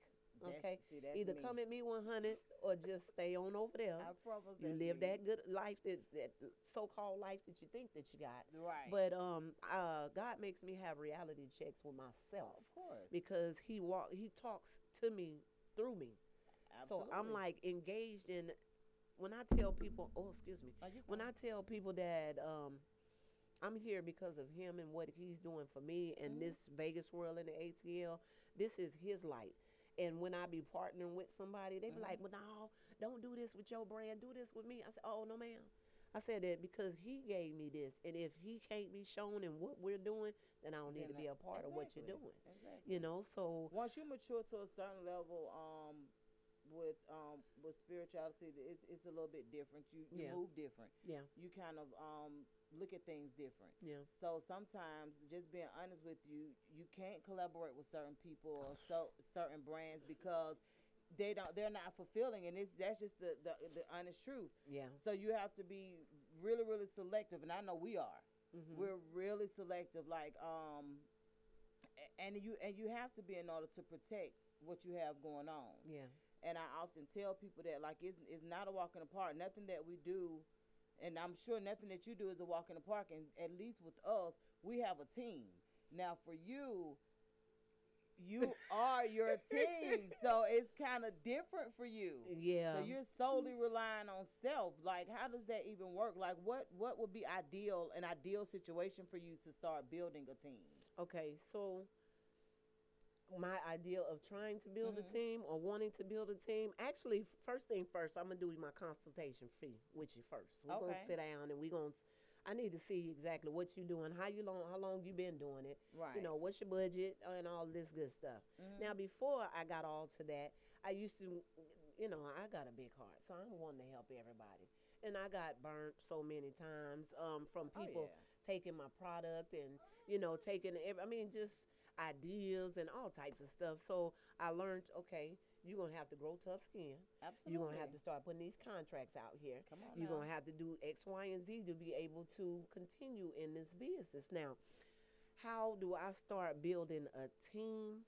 Speaker 5: That's-
Speaker 6: Okay,
Speaker 5: see, that's
Speaker 6: either
Speaker 5: me.
Speaker 6: come at me 100 or just stay on over there.
Speaker 5: I promise
Speaker 6: You
Speaker 5: that's
Speaker 6: live
Speaker 5: me.
Speaker 6: that good life that that so-called life that you think that you got.
Speaker 5: right
Speaker 6: But um, uh, God makes me have reality checks with myself
Speaker 5: of course
Speaker 6: because he walk he talks to me through me. Absolutely. So I'm like engaged in when I tell people, oh excuse me, when. I tell people that um I'm here because of him and what he's doing for me and
Speaker 5: Mhm.
Speaker 6: this Vegas world and the ATL, this is his light. And when I be partnering with somebody, they be
Speaker 5: Mhm.
Speaker 6: like, "Well, no, don't do this with your brand. Do this with me." I said, "Oh no, ma'am." I said that because he gave me this, and if he can't be shown in what we're doing, then I don't need
Speaker 5: Then
Speaker 6: to be a part of what you're doing.
Speaker 5: exactly.
Speaker 6: You know, so
Speaker 5: once you mature to a certain level um with um with spirituality it's it's a little bit different you you
Speaker 6: Yeah.
Speaker 5: move different
Speaker 6: yeah,
Speaker 5: you kind of um look at things different
Speaker 6: yeah.
Speaker 5: so sometimes just being honest with you you can't collaborate with certain people or so certain brands because they don't they're not fulfilling and it's that's just the the, the honest truth
Speaker 6: Yeah.
Speaker 5: so you have to be really really selective and i know we are
Speaker 6: Mm-hmm.
Speaker 5: we're really selective like um and you and you have to be in order to protect what you have going on.
Speaker 6: Yeah.
Speaker 5: And I often tell people that like it's it's not a walk in the park. Nothing that we do, and I'm sure nothing that you do is a walk in the park. And at least with us, we have a team. Now for you, you are your team, so it's kind of different for you.
Speaker 6: Yeah.
Speaker 5: So you're solely relying on self. Like, how does that even work? Like, what what would be ideal an ideal situation for you to start building a team?
Speaker 6: Okay, so my idea of trying to build
Speaker 5: Mhm.
Speaker 6: a team or wanting to build a team, actually, first thing first, I'm gonna do my consultation fee with you first. We're
Speaker 5: Okay.
Speaker 6: gonna sit down and we're gonna. I need to see exactly what you're doing, how you long, how long you been doing it.
Speaker 5: Right.
Speaker 6: You know, what's your budget and all this good stuff.
Speaker 5: Mhm.
Speaker 6: Now, before I got all to that, I used to, you know, I got a big heart, so I'm wanting to help everybody. And I got burnt so many times um, from
Speaker 5: Oh,
Speaker 6: people
Speaker 5: yeah.
Speaker 6: taking my product and, you know, taking, ev- I mean, just ideas and all types of stuff. So I learned, okay, you're going to have to grow tough skin.
Speaker 5: Absolutely.
Speaker 6: You're going to have to start putting these contracts out here.
Speaker 5: Come on
Speaker 6: You're
Speaker 5: now.
Speaker 6: going to have to do X, Y, and Z to be able to continue in this business. Now, how do I start building a team?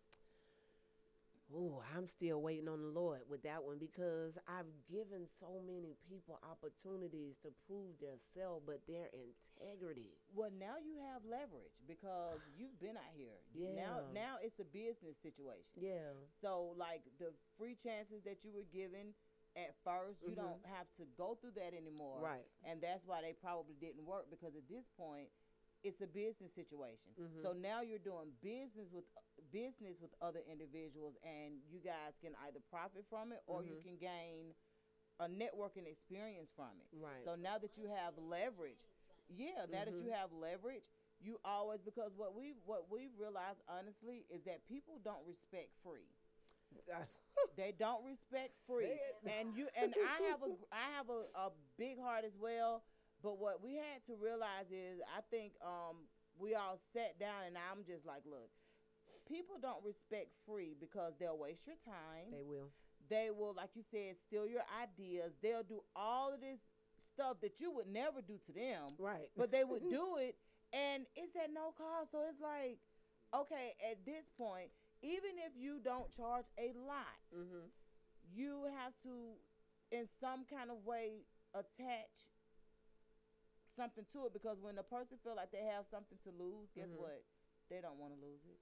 Speaker 6: Oh, I'm still waiting on the Lord with that one because I've given so many people opportunities to prove their themselves, but their integrity.
Speaker 5: Well, now you have leverage because you've been out here. Now,
Speaker 6: Yeah.
Speaker 5: now now it's a business situation.
Speaker 6: Yeah.
Speaker 5: So, like the free chances that you were given at 1st you
Speaker 6: Mhm.
Speaker 5: don't have to go through that anymore.
Speaker 6: Right.
Speaker 5: And that's why they probably didn't work because at this point, it's a business situation.
Speaker 6: Mhm.
Speaker 5: So now you're doing business with business with other individuals, and you guys can either profit from it or you
Speaker 6: Mhm.
Speaker 5: can gain a networking experience from it.
Speaker 6: Right.
Speaker 5: So now that you have leverage, yeah, now that you
Speaker 6: Mhm.
Speaker 5: have leverage, you always because what we what we've realized honestly is that people don't respect free. They don't respect free, and you and I have a I have a, a big heart as well. But what we had to realize is, I think um, we all sat down, and I'm just like, look, people don't respect free because they'll waste your time.
Speaker 6: they will.
Speaker 5: They will, like you said, steal your ideas. They'll do all of this stuff that you would never do to them
Speaker 6: Right.
Speaker 5: but they would do it and it's at no cost so it's like okay at this point even if you don't charge a lot
Speaker 6: mm-hmm.
Speaker 5: you have to in some kind of way attach something to it because when a person feel like they have something to lose guess
Speaker 6: Mhm.
Speaker 5: what they don't want to lose it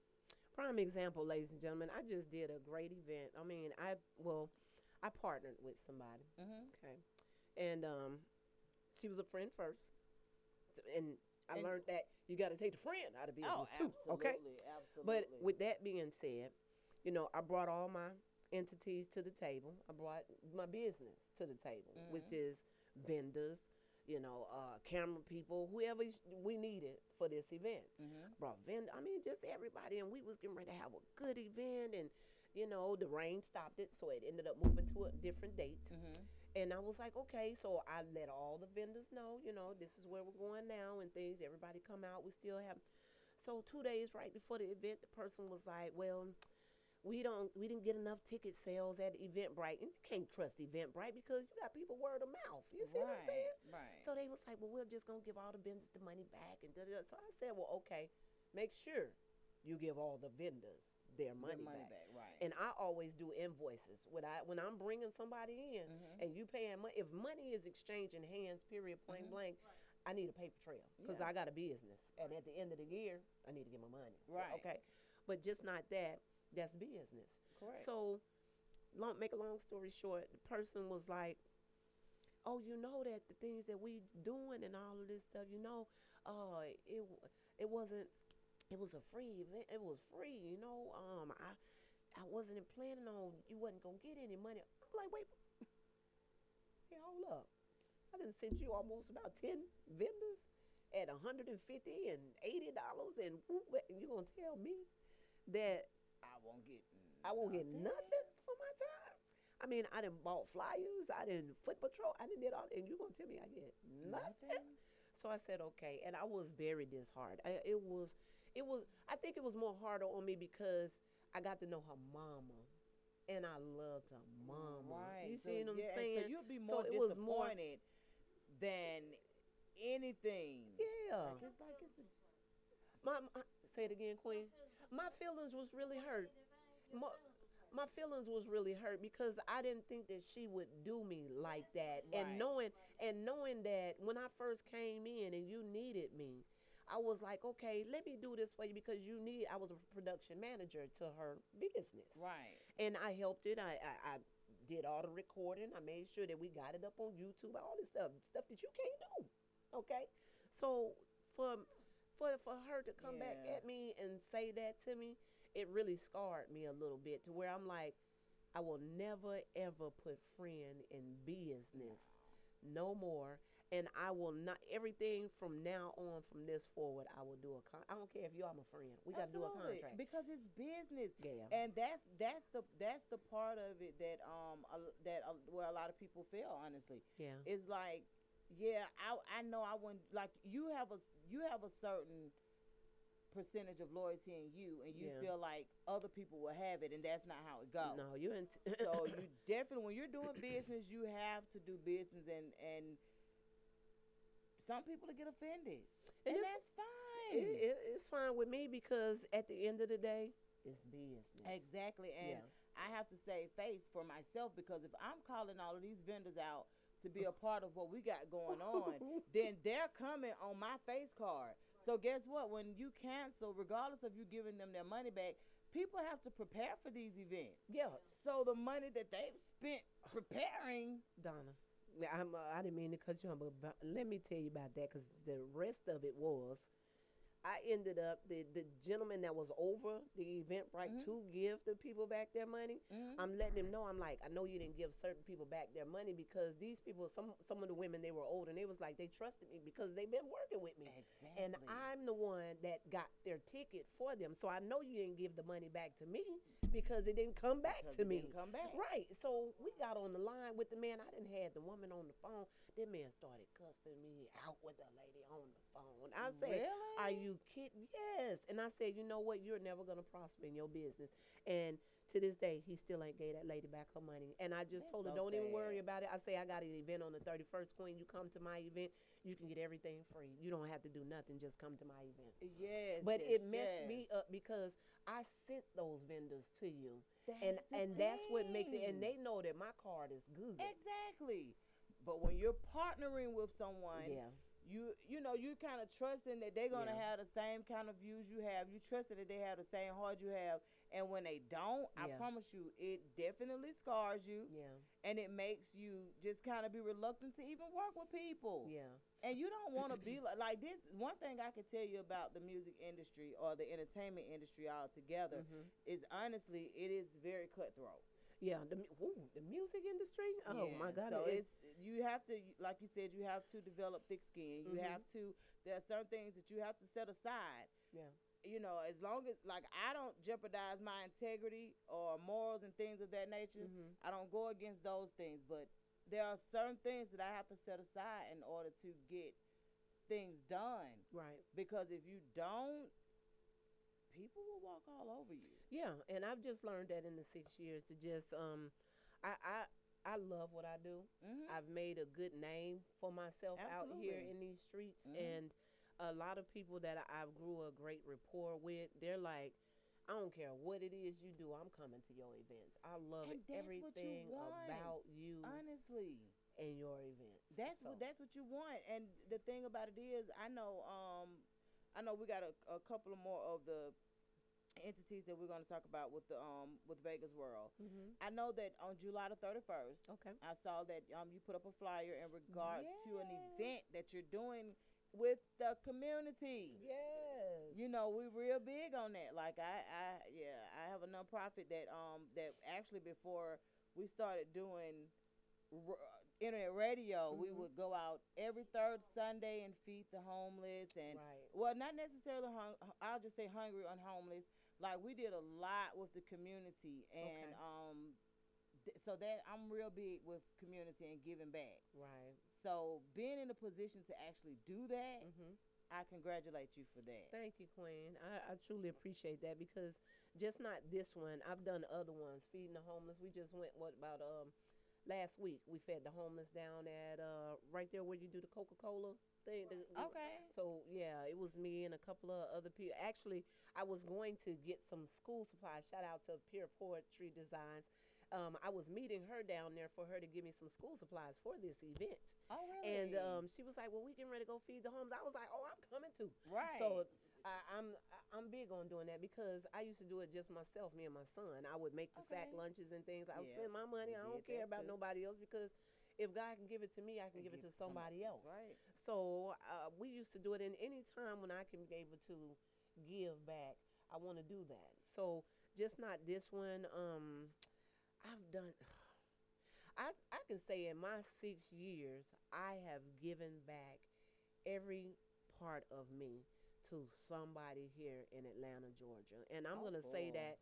Speaker 6: Prime example, ladies and gentlemen. I just did a great event. I mean, I well, I partnered with somebody.
Speaker 5: mm-hmm.
Speaker 6: Okay, and um, she was a friend first, and I
Speaker 5: And-
Speaker 6: learned that you got to take the friend out of business
Speaker 5: oh
Speaker 6: too. Okay,
Speaker 5: absolutely
Speaker 6: but with that being said, you know, I brought all my entities to the table. I brought my business to the table, which
Speaker 5: Mhm.
Speaker 6: is vendors, you know, uh, camera people, whoever we needed for this event.
Speaker 5: mm-hmm.
Speaker 6: Brought vendor, I mean, just everybody, and we was getting ready to have a good event, and you know, the rain stopped it, so it ended up moving to a different date.
Speaker 5: Mm-hmm.
Speaker 6: And I was like, okay, so I let all the vendors know, you know, this is where we're going now and things. Everybody come out. We still have. So two days right before the event, the person was like, well, we don't, we didn't get enough ticket sales at Eventbrite, and you can't trust Eventbrite because you got people word of mouth. You see what I'm saying?
Speaker 5: right
Speaker 6: So they was like, well, we're just gonna give all the vendors the money back, and da, da, so I said, well, okay, make sure you give all the vendors their
Speaker 5: Their
Speaker 6: money,
Speaker 5: money
Speaker 6: back.
Speaker 5: back right
Speaker 6: And I always do invoices when I when I'm bringing somebody in
Speaker 5: Mhm.
Speaker 6: and you paying money. If money is exchanging hands, period, point
Speaker 5: Mhm.
Speaker 6: blank, I need a paper trail because
Speaker 5: Yeah.
Speaker 6: I got a business, and at the end of the year, I need to get my money. So,
Speaker 5: Right.
Speaker 6: okay, but just not that. That's business.
Speaker 5: correct
Speaker 6: So, long, make a long story short, the person was like, "Oh, you know that the things that we doing and all of this stuff, you know, uh, it it wasn't, it was a free event. It was free, you know. Um, I I wasn't planning on you wasn't gonna get any money. I'm like, wait, hey, hold up. I done sent you almost about ten vendors at 150 and 80 dollars, and woo- wha- and you gonna tell me that
Speaker 5: won't get
Speaker 6: I won't get
Speaker 5: nothing.
Speaker 6: nothing for my time. I mean, I didn't bought flyers, I didn't foot patrol, I didn't did all, and you gonna tell me I get nothing? So I said okay, and I was very disheartened. I, it was, it was. I think it was more harder on me because I got to know her mama, and I loved her mama.
Speaker 5: Right.
Speaker 6: You
Speaker 5: so,
Speaker 6: see what I'm
Speaker 5: yeah,
Speaker 6: saying?
Speaker 5: So you'll be
Speaker 6: So
Speaker 5: more
Speaker 6: it was more-
Speaker 5: disappointed than anything.
Speaker 6: yeah.
Speaker 5: Like, it's like it's a,
Speaker 6: My, my- say it again, Queen. My feelings was really hurt. My,
Speaker 7: feelings was
Speaker 6: my feelings was really hurt because I didn't think that she would do me like that.
Speaker 5: Right.
Speaker 6: And knowing and knowing that when I first came in and you needed me, I was like, okay, let me do this for you because you need. I was a production manager to her business,
Speaker 5: Right.
Speaker 6: and I helped it. I, I, I did all the recording. I made sure that we got it up on YouTube. All this stuff, stuff that you can't do. Okay, so for for for her to come back at me and say that to me, it really scarred me a little bit to where I'm like, I will never ever put friend in business no more. And I will not everything from now on, from this forward, I will do a con. I don't care if you are my friend. We got to do a contract.
Speaker 5: because it's business.
Speaker 6: Yeah.
Speaker 5: And that's that's the that's the part of it that um a- that uh, where a lot of people fail. Honestly,
Speaker 6: yeah.
Speaker 5: it's like, yeah, I I know I wouldn't like you have a you have a certain percentage of loyalty in you, and you
Speaker 6: Yeah.
Speaker 5: feel like other people will have it, and that's not how it goes.
Speaker 6: No, you ain't.
Speaker 5: so you definitely when you're doing business, you have to do business, and and some people will get offended, and,
Speaker 6: And
Speaker 5: that's fine.
Speaker 6: it, it, it's fine with me because at the end of the day, it's business.
Speaker 5: Exactly. And
Speaker 6: Yeah.
Speaker 5: I have to save face for myself because if I'm calling all of these vendors out to be a part of what we got going on, then they're coming on my face card. So guess what? When you cancel, regardless of you giving them their money back, people have to prepare for these events.
Speaker 6: Yeah,
Speaker 5: So the money that they've spent preparing,
Speaker 6: Donna. I'm, uh, I didn't mean to cut you on, but, but let me tell you about that because the rest of it was. I ended up the the gentleman that was over the event right
Speaker 5: Mhm.
Speaker 6: to give the people back their money.
Speaker 5: Mhm.
Speaker 6: I'm letting him know. I'm like, I know you didn't give certain people back their money because these people, some some of the women, they were old and they was like they trusted me because they've been working with me.
Speaker 5: exactly.
Speaker 6: And I'm the one that got their ticket for them. So I know you didn't give the money back to me because it didn't come back
Speaker 5: Because
Speaker 6: to
Speaker 5: it
Speaker 6: me.
Speaker 5: didn't come back.
Speaker 6: Right. So we got on the line with the man. I didn't have the woman on the phone. That man started cussing me out with the lady on the phone. I said,
Speaker 5: really?
Speaker 6: Are you kidding? Yes. And I said, You know what? You're never going to prosper in your business. And to this day, he still ain't gave that lady back her money. And I just
Speaker 5: That's
Speaker 6: told her,
Speaker 5: so
Speaker 6: Don't even worry about it. I say, I got an event on the 31st, Queen. You come to my event, you can get everything free. You don't have to do nothing. Just come to my event.
Speaker 5: Yes.
Speaker 6: But
Speaker 5: yes,
Speaker 6: it messed me up because I sent those vendors to you.
Speaker 5: That's
Speaker 6: and and that's what makes it and they know that my card is good.
Speaker 5: Exactly. But when you're partnering with someone,
Speaker 6: Yeah.
Speaker 5: You you know you kind of trusting that they're gonna
Speaker 6: Yeah.
Speaker 5: have the same kind of views you have. You trusting that they have the same heart you have, and when they don't, I promise you, it definitely scars you,
Speaker 6: Yeah.
Speaker 5: and it makes you just kind of be reluctant to even work with people.
Speaker 6: Yeah.
Speaker 5: And you don't want to be like like this. One thing I can tell you about the music industry or the entertainment industry altogether
Speaker 6: Mhm.
Speaker 5: is honestly, it is very cutthroat.
Speaker 6: Yeah. The, ooh, the music industry. Oh my God.
Speaker 5: So
Speaker 6: it-
Speaker 5: it's you have to, like you said, you have to develop thick skin. You
Speaker 6: Mhm.
Speaker 5: have to. There are certain things that you have to set aside.
Speaker 6: yeah.
Speaker 5: You know, as long as like I don't jeopardize my integrity or morals and things of that nature.
Speaker 6: Mhm.
Speaker 5: I don't go against those things, but there are certain things that I have to set aside in order to get things done.
Speaker 6: Right.
Speaker 5: Because if you don't, people will walk all over you.
Speaker 6: Yeah. And I've just learned that in the six years to just um, I I I love what I do.
Speaker 5: Mm-hmm.
Speaker 6: I've made a good name for myself out here in these streets,
Speaker 5: Mhm.
Speaker 6: and a lot of people that I, I've grew a great rapport with, they're like, I don't care what it is you do, I'm coming to your events. I love
Speaker 5: And you
Speaker 6: everything
Speaker 5: want,
Speaker 6: about you
Speaker 5: Honestly.
Speaker 6: and your events.
Speaker 5: That's
Speaker 6: So,
Speaker 5: what that's what you want. And the thing about it is, I know um, I know we got a, a couple of more of the entities that we're going to talk about with the um with Vegas World.
Speaker 6: mhm.
Speaker 5: I know that on July the thirty first,
Speaker 6: Okay.
Speaker 5: I saw that um you put up a flyer in regards to an event that you're doing with the community.
Speaker 6: Yes.
Speaker 5: You know, we're real big on that. Like I, I yeah, I have a nonprofit that um that actually before we started doing r- internet radio, we
Speaker 6: Mhm.
Speaker 5: would go out every third Sunday and feed the homeless and
Speaker 6: Right.
Speaker 5: well, not necessarily hung, I'll just say hungry and homeless. Like we did a lot with the community and
Speaker 6: Okay.
Speaker 5: um th- so that I'm real big with community and giving back.
Speaker 6: Right.
Speaker 5: So being in a position to actually do that,
Speaker 6: hmm
Speaker 5: I congratulate you for that.
Speaker 6: Thank you, Queen. I, I truly appreciate that because just not this one. I've done other ones, feeding the homeless. We just went what about um last week we fed the homeless down at uh right there where you do the Coca Cola thing. the-
Speaker 5: Okay.
Speaker 6: So yeah, it was me and a couple of other people. Actually, I was going to get some school supplies. Shout out to Pure Poetry Designs. Um, I was meeting her down there for her to give me some school supplies for this event.
Speaker 5: Oh, really?
Speaker 6: And um, she was like, "Well, we getting ready to go feed the homeless." I was like, "Oh, I'm coming too."
Speaker 5: right.
Speaker 6: So I, I'm I- I'm big on doing that because I used to do it just myself, me and my son. I would make the sack lunches and things. I would
Speaker 5: Yeah,
Speaker 6: spend my money. I don't care about
Speaker 5: too.
Speaker 6: nobody else because if God can give it to me, I can give it to somebody else.
Speaker 5: Right.
Speaker 6: So uh, we used to do it, and any time when I can be able to give back, I want to do that. So just not this one. Um, I've done. I I can say in my six years, I have given back every part of me to somebody here in Atlanta, Georgia, and I'm
Speaker 5: Oh,
Speaker 6: gonna say that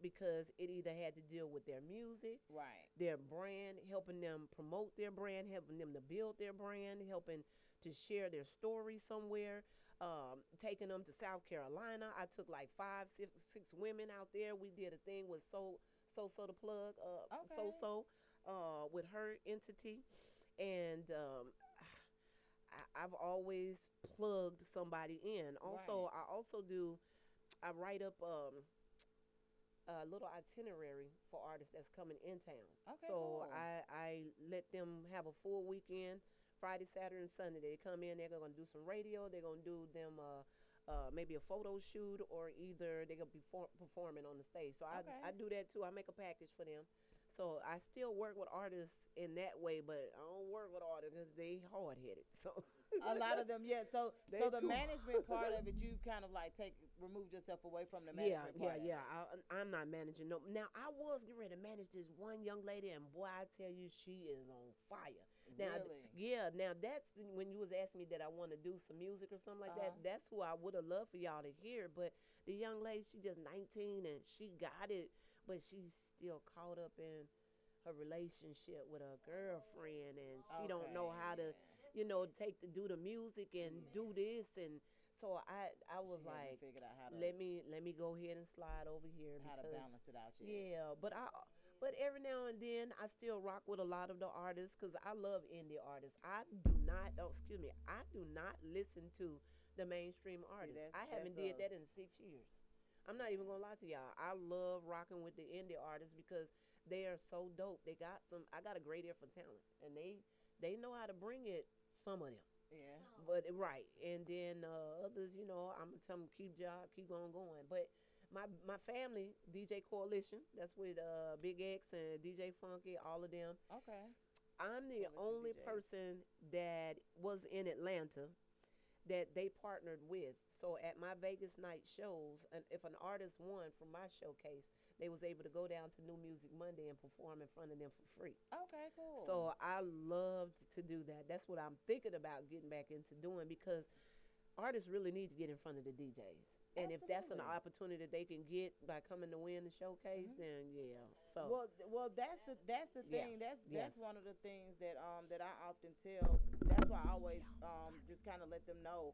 Speaker 6: because it either had to deal with their music
Speaker 5: Right.
Speaker 6: their brand, helping them promote their brand, helping them to build their brand, helping to share their story somewhere. Um, taking them to South Carolina, I took like five, six, six women out there. We did a thing with so so so the plug, uh, so so, uh, with her entity, and um, I, I've always plugged somebody in. Also, I also do. I write up um, a little itinerary for artists that's coming in town.
Speaker 5: Okay,
Speaker 6: so
Speaker 5: cool.
Speaker 6: I I let them have a full weekend, Friday, Saturday, and Sunday. They come in. They're gonna do some radio. They're gonna do them. Uh, uh, maybe a photo shoot, or either they're gonna be for- performing on the stage. So I, I do that too. I make a package for them. So I still work with artists in that way, but I don't work with artists because they hard headed. So
Speaker 5: a lot of them, yeah. So,
Speaker 6: They
Speaker 5: so the management part of it, you've kind of like take removed yourself away from the management
Speaker 6: yeah,
Speaker 5: part. it.
Speaker 6: yeah. I, I'm not managing no. Now I was getting ready to manage this one young lady, and boy, I tell you, she is on fire. Now,
Speaker 5: Really?
Speaker 6: yeah. Now that's when you was asking me that I want to do some music or something like that.
Speaker 5: Uh-huh.
Speaker 6: That's who I would have loved for y'all to hear. But the young lady, she just 19 and she got it, but she's still caught up in her relationship with her girlfriend, and she don't know how to,
Speaker 5: yeah.
Speaker 6: you know, take to do the music and do this and. So I, I was
Speaker 5: She
Speaker 6: like,
Speaker 5: out how to
Speaker 6: let me let me go ahead and slide over here
Speaker 5: how to balance it out. Yet.
Speaker 6: yeah, but I but every now and then I still rock with a lot of the artists because I love indie artists. I do not oh excuse me I do not listen to the mainstream artists.
Speaker 5: that's-
Speaker 6: I haven't did that in six years. I'm not even gonna lie to y'all. I love rocking with the indie artists because they are so dope. They got some. I got a great ear for talent, and they they know how to bring it. Some of them.
Speaker 5: Yeah.
Speaker 6: But right, and then uh, others, you know, I'm gonna tell them keep job, keep on going. But my my family, DJ Coalition, that's with uh, Big X and DJ Funky, all of them.
Speaker 5: Okay.
Speaker 6: I'm the
Speaker 5: Coalition
Speaker 6: only
Speaker 5: DJs.
Speaker 6: person that was in Atlanta that they partnered with. So at my Vegas night shows, and if an artist won from my showcase, they was able to go down to New Music Monday and perform in front of them for free.
Speaker 5: Okay. Cool.
Speaker 6: So I loved to do that. That's what I'm thinking about getting back into doing because artists really need to get in front of the DJs. And if that's an opportunity that they can get by coming to win the showcase, then yeah. So
Speaker 5: Well, well, that's the that's the
Speaker 6: Yeah.
Speaker 5: thing. That's
Speaker 6: Yes.
Speaker 5: that's one of the things that um that I often tell. That's why I always um just kind of let them know.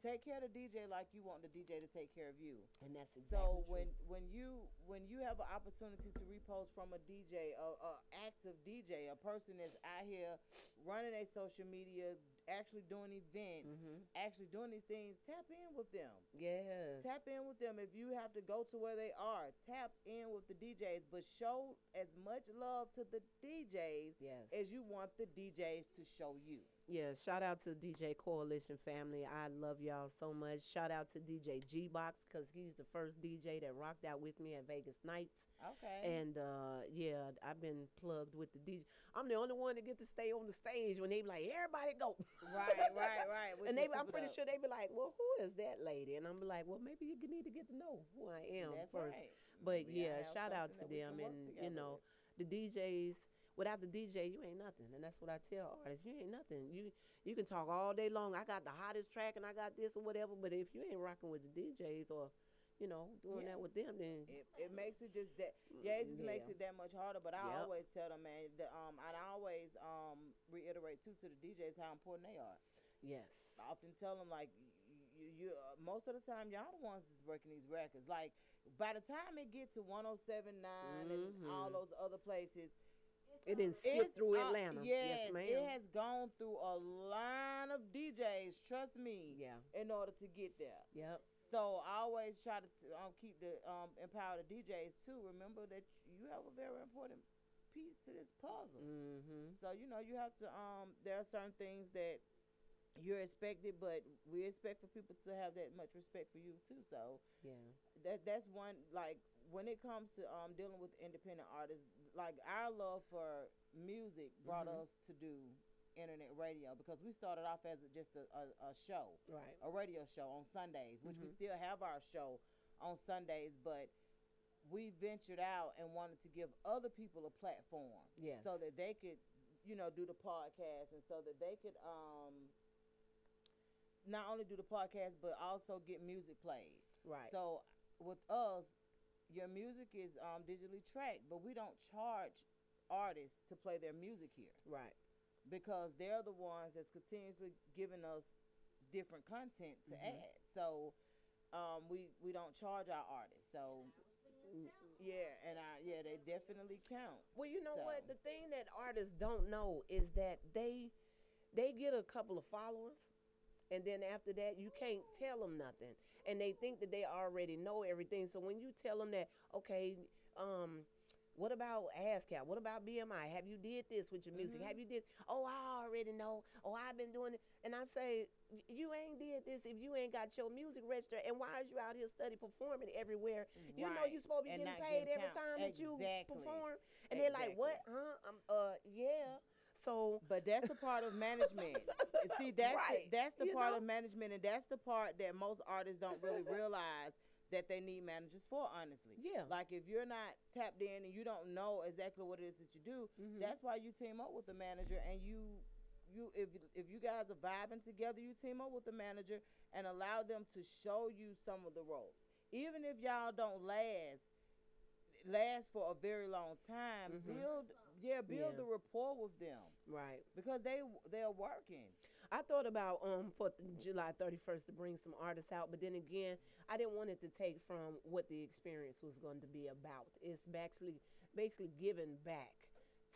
Speaker 5: Take care of the DJ like you want the DJ to take care of you.
Speaker 6: and that's exactly
Speaker 5: So
Speaker 6: true.
Speaker 5: when when you when you have an opportunity to repost from a DJ, a, a active DJ, a person that's out here running their social media, actually doing events,
Speaker 6: Mhm.
Speaker 5: actually doing these things, tap in with them.
Speaker 6: yes,
Speaker 5: Tap in with them. If you have to go to where they are, tap in with the DJs, but show as much love to the DJs
Speaker 6: yes,
Speaker 5: as you want the DJs to show you.
Speaker 6: yeah. Shout out to DJ Coalition family. I love y'all so much. Shout out to DJ G Box because he's the first DJ that rocked out with me at Vegas Nights.
Speaker 5: Okay.
Speaker 6: And uh, yeah, I've been plugged with the DJ. I'm the only one that get to stay on the stage when they be like, everybody go.
Speaker 5: right, right, right.
Speaker 6: And they, I'm pretty sure they be like, well, who is that lady? And I'm be like, well, maybe you need to get to know who I am
Speaker 5: That's
Speaker 6: first.
Speaker 5: right.
Speaker 6: But
Speaker 5: I
Speaker 6: yeah, shout out to them. And you know,
Speaker 5: with.
Speaker 6: the DJs. Without the DJ, you ain't nothing, and that's what I tell artists. You ain't nothing. You you can talk all day long. I got the hottest track, and I got this or whatever. But if you ain't rocking with the DJs or, you know, doing
Speaker 5: Yeah.
Speaker 6: that with them, then
Speaker 5: It, it makes it just that yeah it just makes it that much harder but i
Speaker 6: Yep.
Speaker 5: always tell them man the, um and i always um reiterate too to the djs how important they are
Speaker 6: yes,
Speaker 5: I often tell them like you, you uh, most of the time y'all the ones that's breaking these records. Like by the time it get to 1079 and all
Speaker 6: Mhm.
Speaker 5: those other places,
Speaker 6: It didn't skip through
Speaker 5: uh,
Speaker 6: Atlanta.
Speaker 5: Yes,
Speaker 6: ma'am.
Speaker 5: it has gone through a line of DJs. Trust me.
Speaker 6: Yeah.
Speaker 5: In order to get there.
Speaker 6: Yep.
Speaker 5: So I always try to t- um, keep the um, empower the DJs too. Remember that you have a very important piece to this puzzle.
Speaker 6: Mm-hmm.
Speaker 5: So you know you have to. Um, there are certain things that you're expected, but we expect for people to have that much respect for you too. So
Speaker 6: Yeah.
Speaker 5: that that's one like when it comes to um dealing with independent artists, like our love for music brought
Speaker 6: Mhm.
Speaker 5: us to do internet radio because we started off as just a, a, a show
Speaker 6: Right.
Speaker 5: a radio show on Sundays, which we
Speaker 6: Mhm.
Speaker 5: still have our show on Sundays, but we ventured out and wanted to give other people a platform
Speaker 6: Yes.
Speaker 5: so that they could, you know, do the podcast and so that they could um not only do the podcast but also get music played.
Speaker 6: Right.
Speaker 5: So with us, your music is um digitally tracked, but we don't charge artists to play their music here
Speaker 6: right.
Speaker 5: Because they're the ones that's continuously giving us different content to
Speaker 6: Mhm.
Speaker 5: add. So um, we we don't charge our artists. So yeah, and I yeah they definitely count.
Speaker 6: Well, you know what? The thing that artists don't know is that they they get a couple of followers, and then after that, you can't tell them nothing, and they think that they already know everything. So when you tell them that, okay, um. What about ASCAP? What about BMI? Have you did this with your music?
Speaker 5: Mhm.
Speaker 6: Have you did? Oh, I already know. Oh, I've been doing it. And I say, you ain't did this if you ain't got your music registered. And why is you out here study performing everywhere? You know you supposed to be
Speaker 5: And
Speaker 6: getting paid
Speaker 5: getting
Speaker 6: every
Speaker 5: count.
Speaker 6: time that you perform. And they're like, what? Huh? Um, uh, yeah. So
Speaker 5: But that's a part of management. See, that's
Speaker 6: Right,
Speaker 5: the, that's the
Speaker 6: you
Speaker 5: part
Speaker 6: know?
Speaker 5: of management, and that's the part that most artists don't really realize that they need managers for. Honestly,
Speaker 6: Yeah.
Speaker 5: Like if you're not tapped in and you don't know exactly what it is that you do,
Speaker 6: Mhm.
Speaker 5: that's why you team up with the manager and you. You, if if you guys are vibing together, you team up with the manager and allow them to show you some of the roles. Even if y'all don't last, last for a very long time,
Speaker 6: Mhm.
Speaker 5: build yeah, build
Speaker 6: Yeah.
Speaker 5: the rapport with them
Speaker 6: right.
Speaker 5: because they they're working.
Speaker 6: I thought about um for July 31st to bring some artists out, but then again, I didn't want it to take from what the experience was going to be about. It's basically basically giving back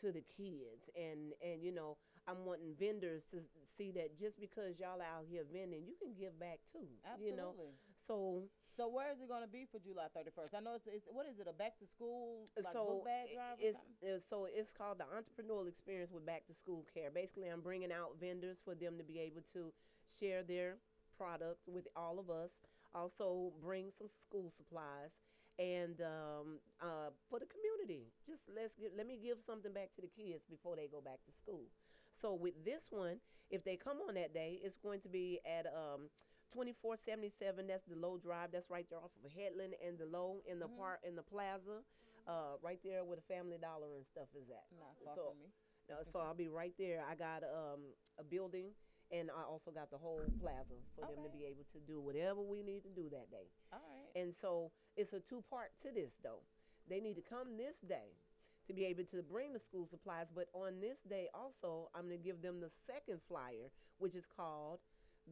Speaker 6: to the kids, and and you know I'm wanting vendors to see that just because y'all out here vending, you can give back too.
Speaker 5: Absolutely.
Speaker 6: You know, so
Speaker 5: So where is it going to be for July 31st? I know it's, it's what is it a back to school like
Speaker 6: so
Speaker 5: bag drive or
Speaker 6: it's uh, so it's called the entrepreneurial experience with back to school care. Basically, I'm bringing out vendors for them to be able to share their product with all of us. Also, bring some school supplies and um, uh, for the community. Just let's give, let me give something back to the kids before they go back to school. So with this one, if they come on that day, it's going to be at um, 2477. That's Delowe drive. That's right there off of Headland and Delowe in the
Speaker 5: Mhm.
Speaker 6: park in the plaza, uh, right there where the Family Dollar and stuff is at.
Speaker 5: Not far
Speaker 6: so-
Speaker 5: from me.
Speaker 6: So I'll be right there. I got um, a building, and I also got the whole plaza for them to be able to do whatever we need to do that day.
Speaker 5: All right.
Speaker 6: And so it's a two part to this though. They need to come this day to be able to bring the school supplies, but on this day also I'm gonna give them the second flyer, which is called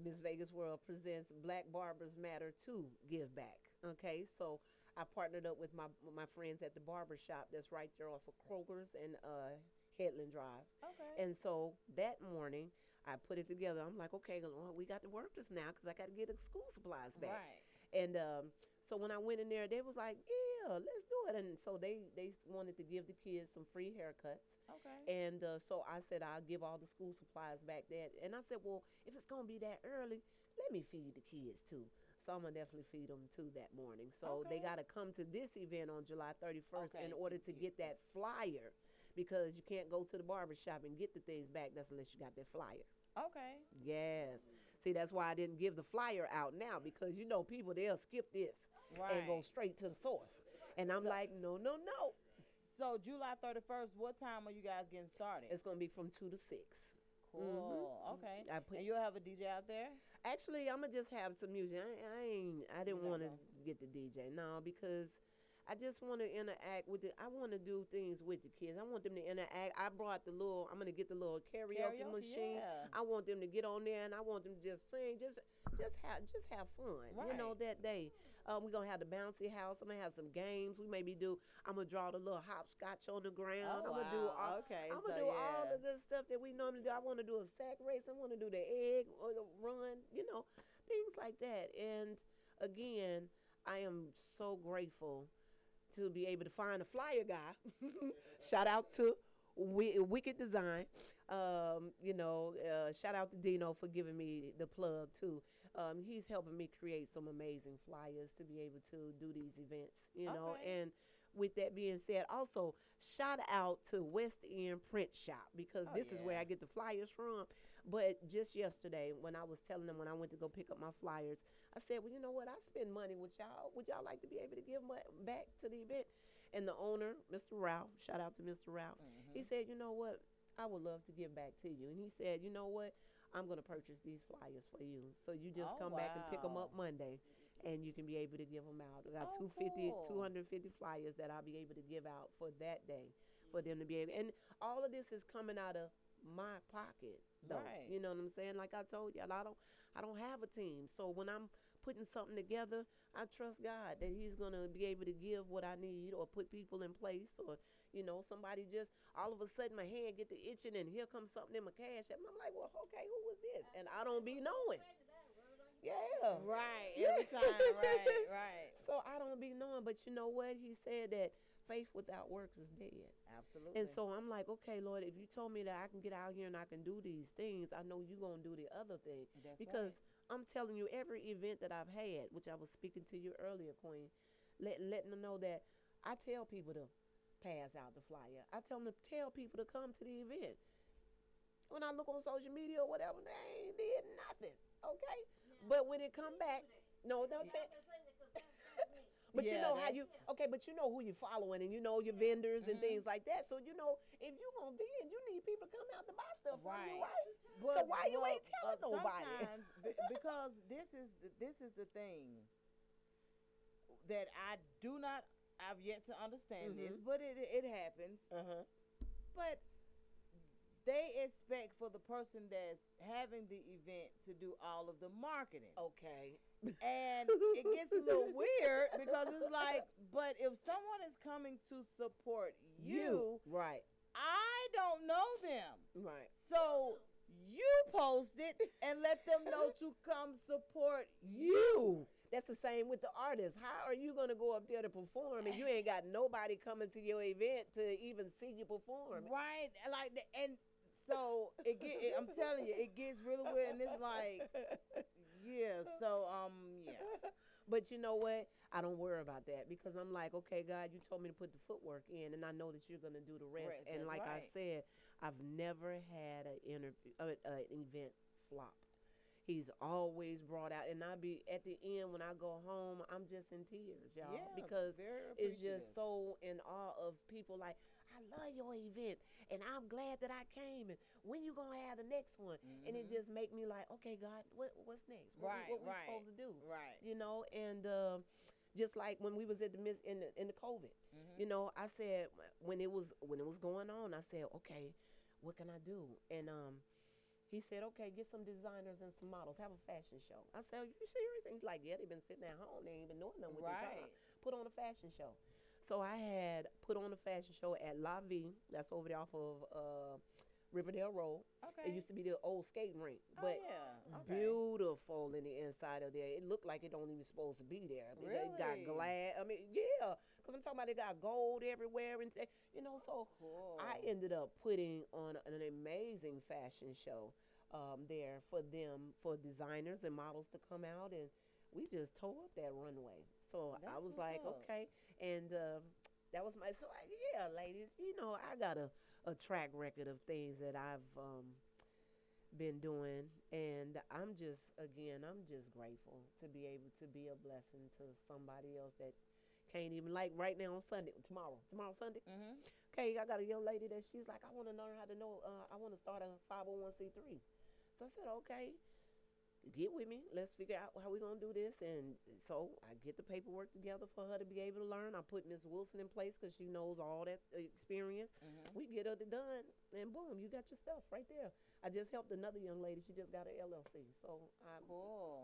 Speaker 6: Miss Vegas World presents Black Barbers Matter to Give Back. Okay, so I partnered up with my my friends at the barber shop that's right there off of Kroger's and uh, Headland Drive.
Speaker 5: Okay.
Speaker 6: And so that morning I put it together. I'm like, okay, Lord, we got to work workers now because I got to get the school supplies back.
Speaker 5: right.
Speaker 6: And um, so when I went in there, they was like, "Yeah, let's do it." And so they they wanted to give the kids some free haircuts.
Speaker 5: Okay.
Speaker 6: And uh, so I said I'll give all the school supplies back there. And I said, well, if it's gonna be that early, let me feed the kids too. So I'm gonna definitely feed them too that morning. So they gotta come to this event on July 31st
Speaker 5: Okay,
Speaker 6: in order to
Speaker 5: get-
Speaker 6: get that flyer, because you can't go to the barber shop and get the things back that's unless you got that flyer.
Speaker 5: Okay.
Speaker 6: Yes. See, that's why I didn't give the flyer out now because you know people they'll skip this
Speaker 5: Right.
Speaker 6: and go straight to the source. And I'm
Speaker 5: So-
Speaker 6: like, no, no, no.
Speaker 5: So July 31st, what time are you guys getting started?
Speaker 6: It's gonna be from two to six.
Speaker 5: cool. Mm-hmm. Okay.
Speaker 6: I put,
Speaker 5: And you'll have a DJ out there?
Speaker 6: actually, I'm gonna just have some music. I, I ain't. I didn't want to get the DJ no because I just want to interact with it. I want to do things with the kids. I want them to interact. I brought the little. I'm gonna get the little karaoke,
Speaker 5: Karaoke,
Speaker 6: machine.
Speaker 5: yeah.
Speaker 6: I want them to get on there and I want them to just sing, just just have just have fun. Right. You know that day. Um, we're gonna have the bouncy house. I'm gonna have some games. We maybe do. I'm gonna draw the little hopscotch on the ground.
Speaker 5: Oh,
Speaker 6: I'm gonna do all.
Speaker 5: Okay,
Speaker 6: I'm
Speaker 5: so
Speaker 6: gonna do all the good stuff that we normally do. I want to do a sack race. I want to do the egg or the run. You know, things like that. And again, I am so grateful to be able to find a flyer guy. shout out to Wi- Wicked Design. Um, you know, uh, shout out to Dino for giving me the plug too. Um, he's helping me create some amazing flyers to be able to do these events. You know,
Speaker 5: Okay.
Speaker 6: and with that being said, also shout out to West End Print Shop because
Speaker 5: Oh,
Speaker 6: this is where. I get the flyers from. But just yesterday, when I was telling them when I went to go pick up my flyers, I said, "Well, you know what? I spend money with y'all. Would y'all like to be able to give back to the event?" And the owner, Mr. Ralph, shout out to Mr. Ralph, he
Speaker 5: Mm-hmm.
Speaker 6: said, "You know what? I would love to give back to you." And he said, "You know what? I'm gonna purchase these flyers for you. So you just
Speaker 5: Oh,
Speaker 6: come back and pick them up. Monday." And you can be able to give them out. I got
Speaker 5: Oh,
Speaker 6: 250,
Speaker 5: cool.
Speaker 6: 250 flyers that I'll be able to give out for that day for them to be able. And all of this is coming out of my pocket, though.
Speaker 5: Right.
Speaker 6: You know what I'm saying? Like I told y'all, I don't, I don't have a team. So when I'm putting something together, I trust God that He's gonna be able to give what I need, or put people in place, or you know, somebody just all of a sudden my hand get to itching, and here comes something in my cash, and I'm like, well, okay, who was this? And I don't be knowing. Yeah.
Speaker 5: Right.
Speaker 6: Yeah.
Speaker 5: Every time. Right. Right.
Speaker 6: So I don't be knowing, but you know what? He said that faith without works is dead.
Speaker 5: Absolutely.
Speaker 6: And so I'm like, okay, Lord, if you told me that I can get out here and I can do these things, I know you're going to do the other thing.
Speaker 5: That's
Speaker 6: because
Speaker 5: right.
Speaker 6: I'm telling you, every event that I've had, which I was speaking to you earlier, Queen, let, letting them know that I tell people to pass out the flyer. I tell them to tell people to come to the event. When I look on social media or whatever, they ain't did nothing, okay? But when it come back, no, don't say. But you know how you okay, but you know who you're following and you know your vendors and
Speaker 5: Mm-hmm.
Speaker 6: things like that. So you know if you gonna be vend, you need people to come out to buy stuff from you,
Speaker 5: Right.
Speaker 6: right?
Speaker 5: But,
Speaker 6: so why you
Speaker 5: well,
Speaker 6: ain't telling
Speaker 5: uh,
Speaker 6: nobody?
Speaker 5: Sometimes, because this is the, this is the thing that I do not. I've yet to understand this,
Speaker 6: Mhm.
Speaker 5: but it it happens.
Speaker 6: Uh-huh.
Speaker 5: But they expect for the person that's having the event to do all of the marketing.
Speaker 6: Okay.
Speaker 5: And it gets a little weird because it's like, but if someone is coming to support you,
Speaker 6: Right.
Speaker 5: I don't know them.
Speaker 6: Right.
Speaker 5: So you post it and let them know to come support you.
Speaker 6: You. That's the same with the artist. How are you gonna go up there to perform and you ain't got nobody coming to your event to even see you perform?
Speaker 5: Right? Like and so it get it, I'm telling you, it gets really weird and it's like yeah, so um yeah.
Speaker 6: But you know what? I don't worry about that because I'm like, okay, God, you told me to put the footwork in, and I know that you're gonna do the rest.
Speaker 5: Rest,
Speaker 6: and like I said, I've never had an interview, uh, uh, an event flop. He's always brought out, and I be at the end when I go home, I'm just in tears, y'all,
Speaker 5: Yeah,
Speaker 6: because it's just so in awe of people. Like, I love your event, and I'm glad that I came. And when you gonna have the next one? And it just make me like, okay, God, what what's next? What,
Speaker 5: Mm-hmm. Right,
Speaker 6: we, what we
Speaker 5: right,
Speaker 6: supposed to do?
Speaker 5: Right.
Speaker 6: you know and uh, just like when we was at the in the in the covid
Speaker 5: Mm-hmm.
Speaker 6: you know i said when it was when it was going on i said okay what can i do and um he said okay get some designers and some models have a fashion show i said are you serious and he's like yeah they've been sitting at home they ain't been doing nothing with their time
Speaker 5: Right.
Speaker 6: put on a fashion show so i had put on a fashion show at la vie that's over there off of uh riverdale road
Speaker 5: Okay.
Speaker 6: it used to be the old skating rink
Speaker 5: oh,
Speaker 6: but
Speaker 5: yeah. Okay.
Speaker 6: beautiful in the inside of there. It looked like it don't even supposed to be there. I mean, they got glass. I mean, yeah, because I'm talking about they got gold everywhere and th- you know. So
Speaker 5: Cool.
Speaker 6: I ended up putting on an amazing fashion show um, there for them for designers and models to come out and we just tore up that runway. So I was like,
Speaker 5: up.
Speaker 6: okay, and um, that was my so I, yeah, ladies. You know, I got a, a track record of things that I've um, been doing, and I'm just again, I'm just grateful to be able to be a blessing to somebody else that can't even like right now on Sunday, tomorrow, tomorrow Sunday.
Speaker 5: Mm-hmm.
Speaker 6: Okay, I got a young lady that she's like, I want to learn how to know. Uh, I want to start a 501c3. So I said, okay, get with me. Let's figure out how we're gonna do this. And so I get the paperwork together for her to be able to learn. I put Miss Wilson in place because she knows all that experience.
Speaker 5: Mm-hmm.
Speaker 6: We get her to done, and boom, you got your stuff right there. I just helped another young lady. She just got an LLC. So I'm,
Speaker 5: Cool.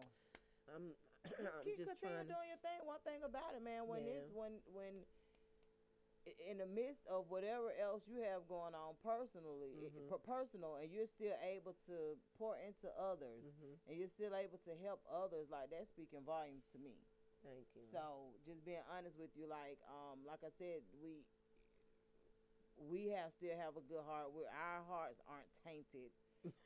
Speaker 6: I'm, I'm
Speaker 5: keep
Speaker 6: just
Speaker 5: continue
Speaker 6: trying.
Speaker 5: doing your thing. One thing about it, man, when
Speaker 6: Yeah.
Speaker 5: it's when when i- in the midst of whatever else you have going on personally, i-
Speaker 6: Mhm.
Speaker 5: per- personal, and you're still able to pour into others,
Speaker 6: Mhm.
Speaker 5: and you're still able to help others, like that's speaking volume to me.
Speaker 6: Thank you.
Speaker 5: So just being honest with you, like um, like I said, we we have still have a good heart. we our hearts aren't tainted.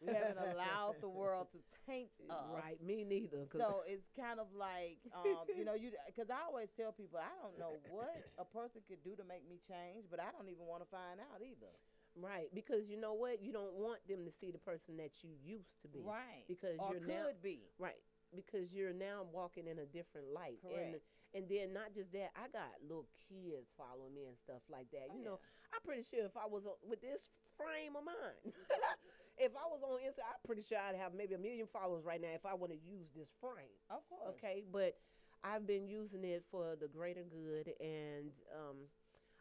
Speaker 5: We haven't allowed the world to taint us.
Speaker 6: right, me neither.
Speaker 5: So it's kind of like, um, you know, you because I always tell people I don't know what a person could do to make me change, but I don't even want to find out either.
Speaker 6: right, because you know what? You don't want them to see the person that you used to be.
Speaker 5: Right.
Speaker 6: Because
Speaker 5: or
Speaker 6: you're
Speaker 5: could
Speaker 6: now
Speaker 5: be.
Speaker 6: Right. Because you're now walking in a different light.
Speaker 5: Correct.
Speaker 6: and then not just that, I got little kids following me and stuff like that.
Speaker 5: Oh,
Speaker 6: you know, I'm pretty sure if I was on, with this frame of mind, if I was on Instagram, I'm pretty sure I'd have maybe a million followers right now if I want to use this frame.
Speaker 5: Of course.
Speaker 6: Okay, but I've been using it for the greater good, and um,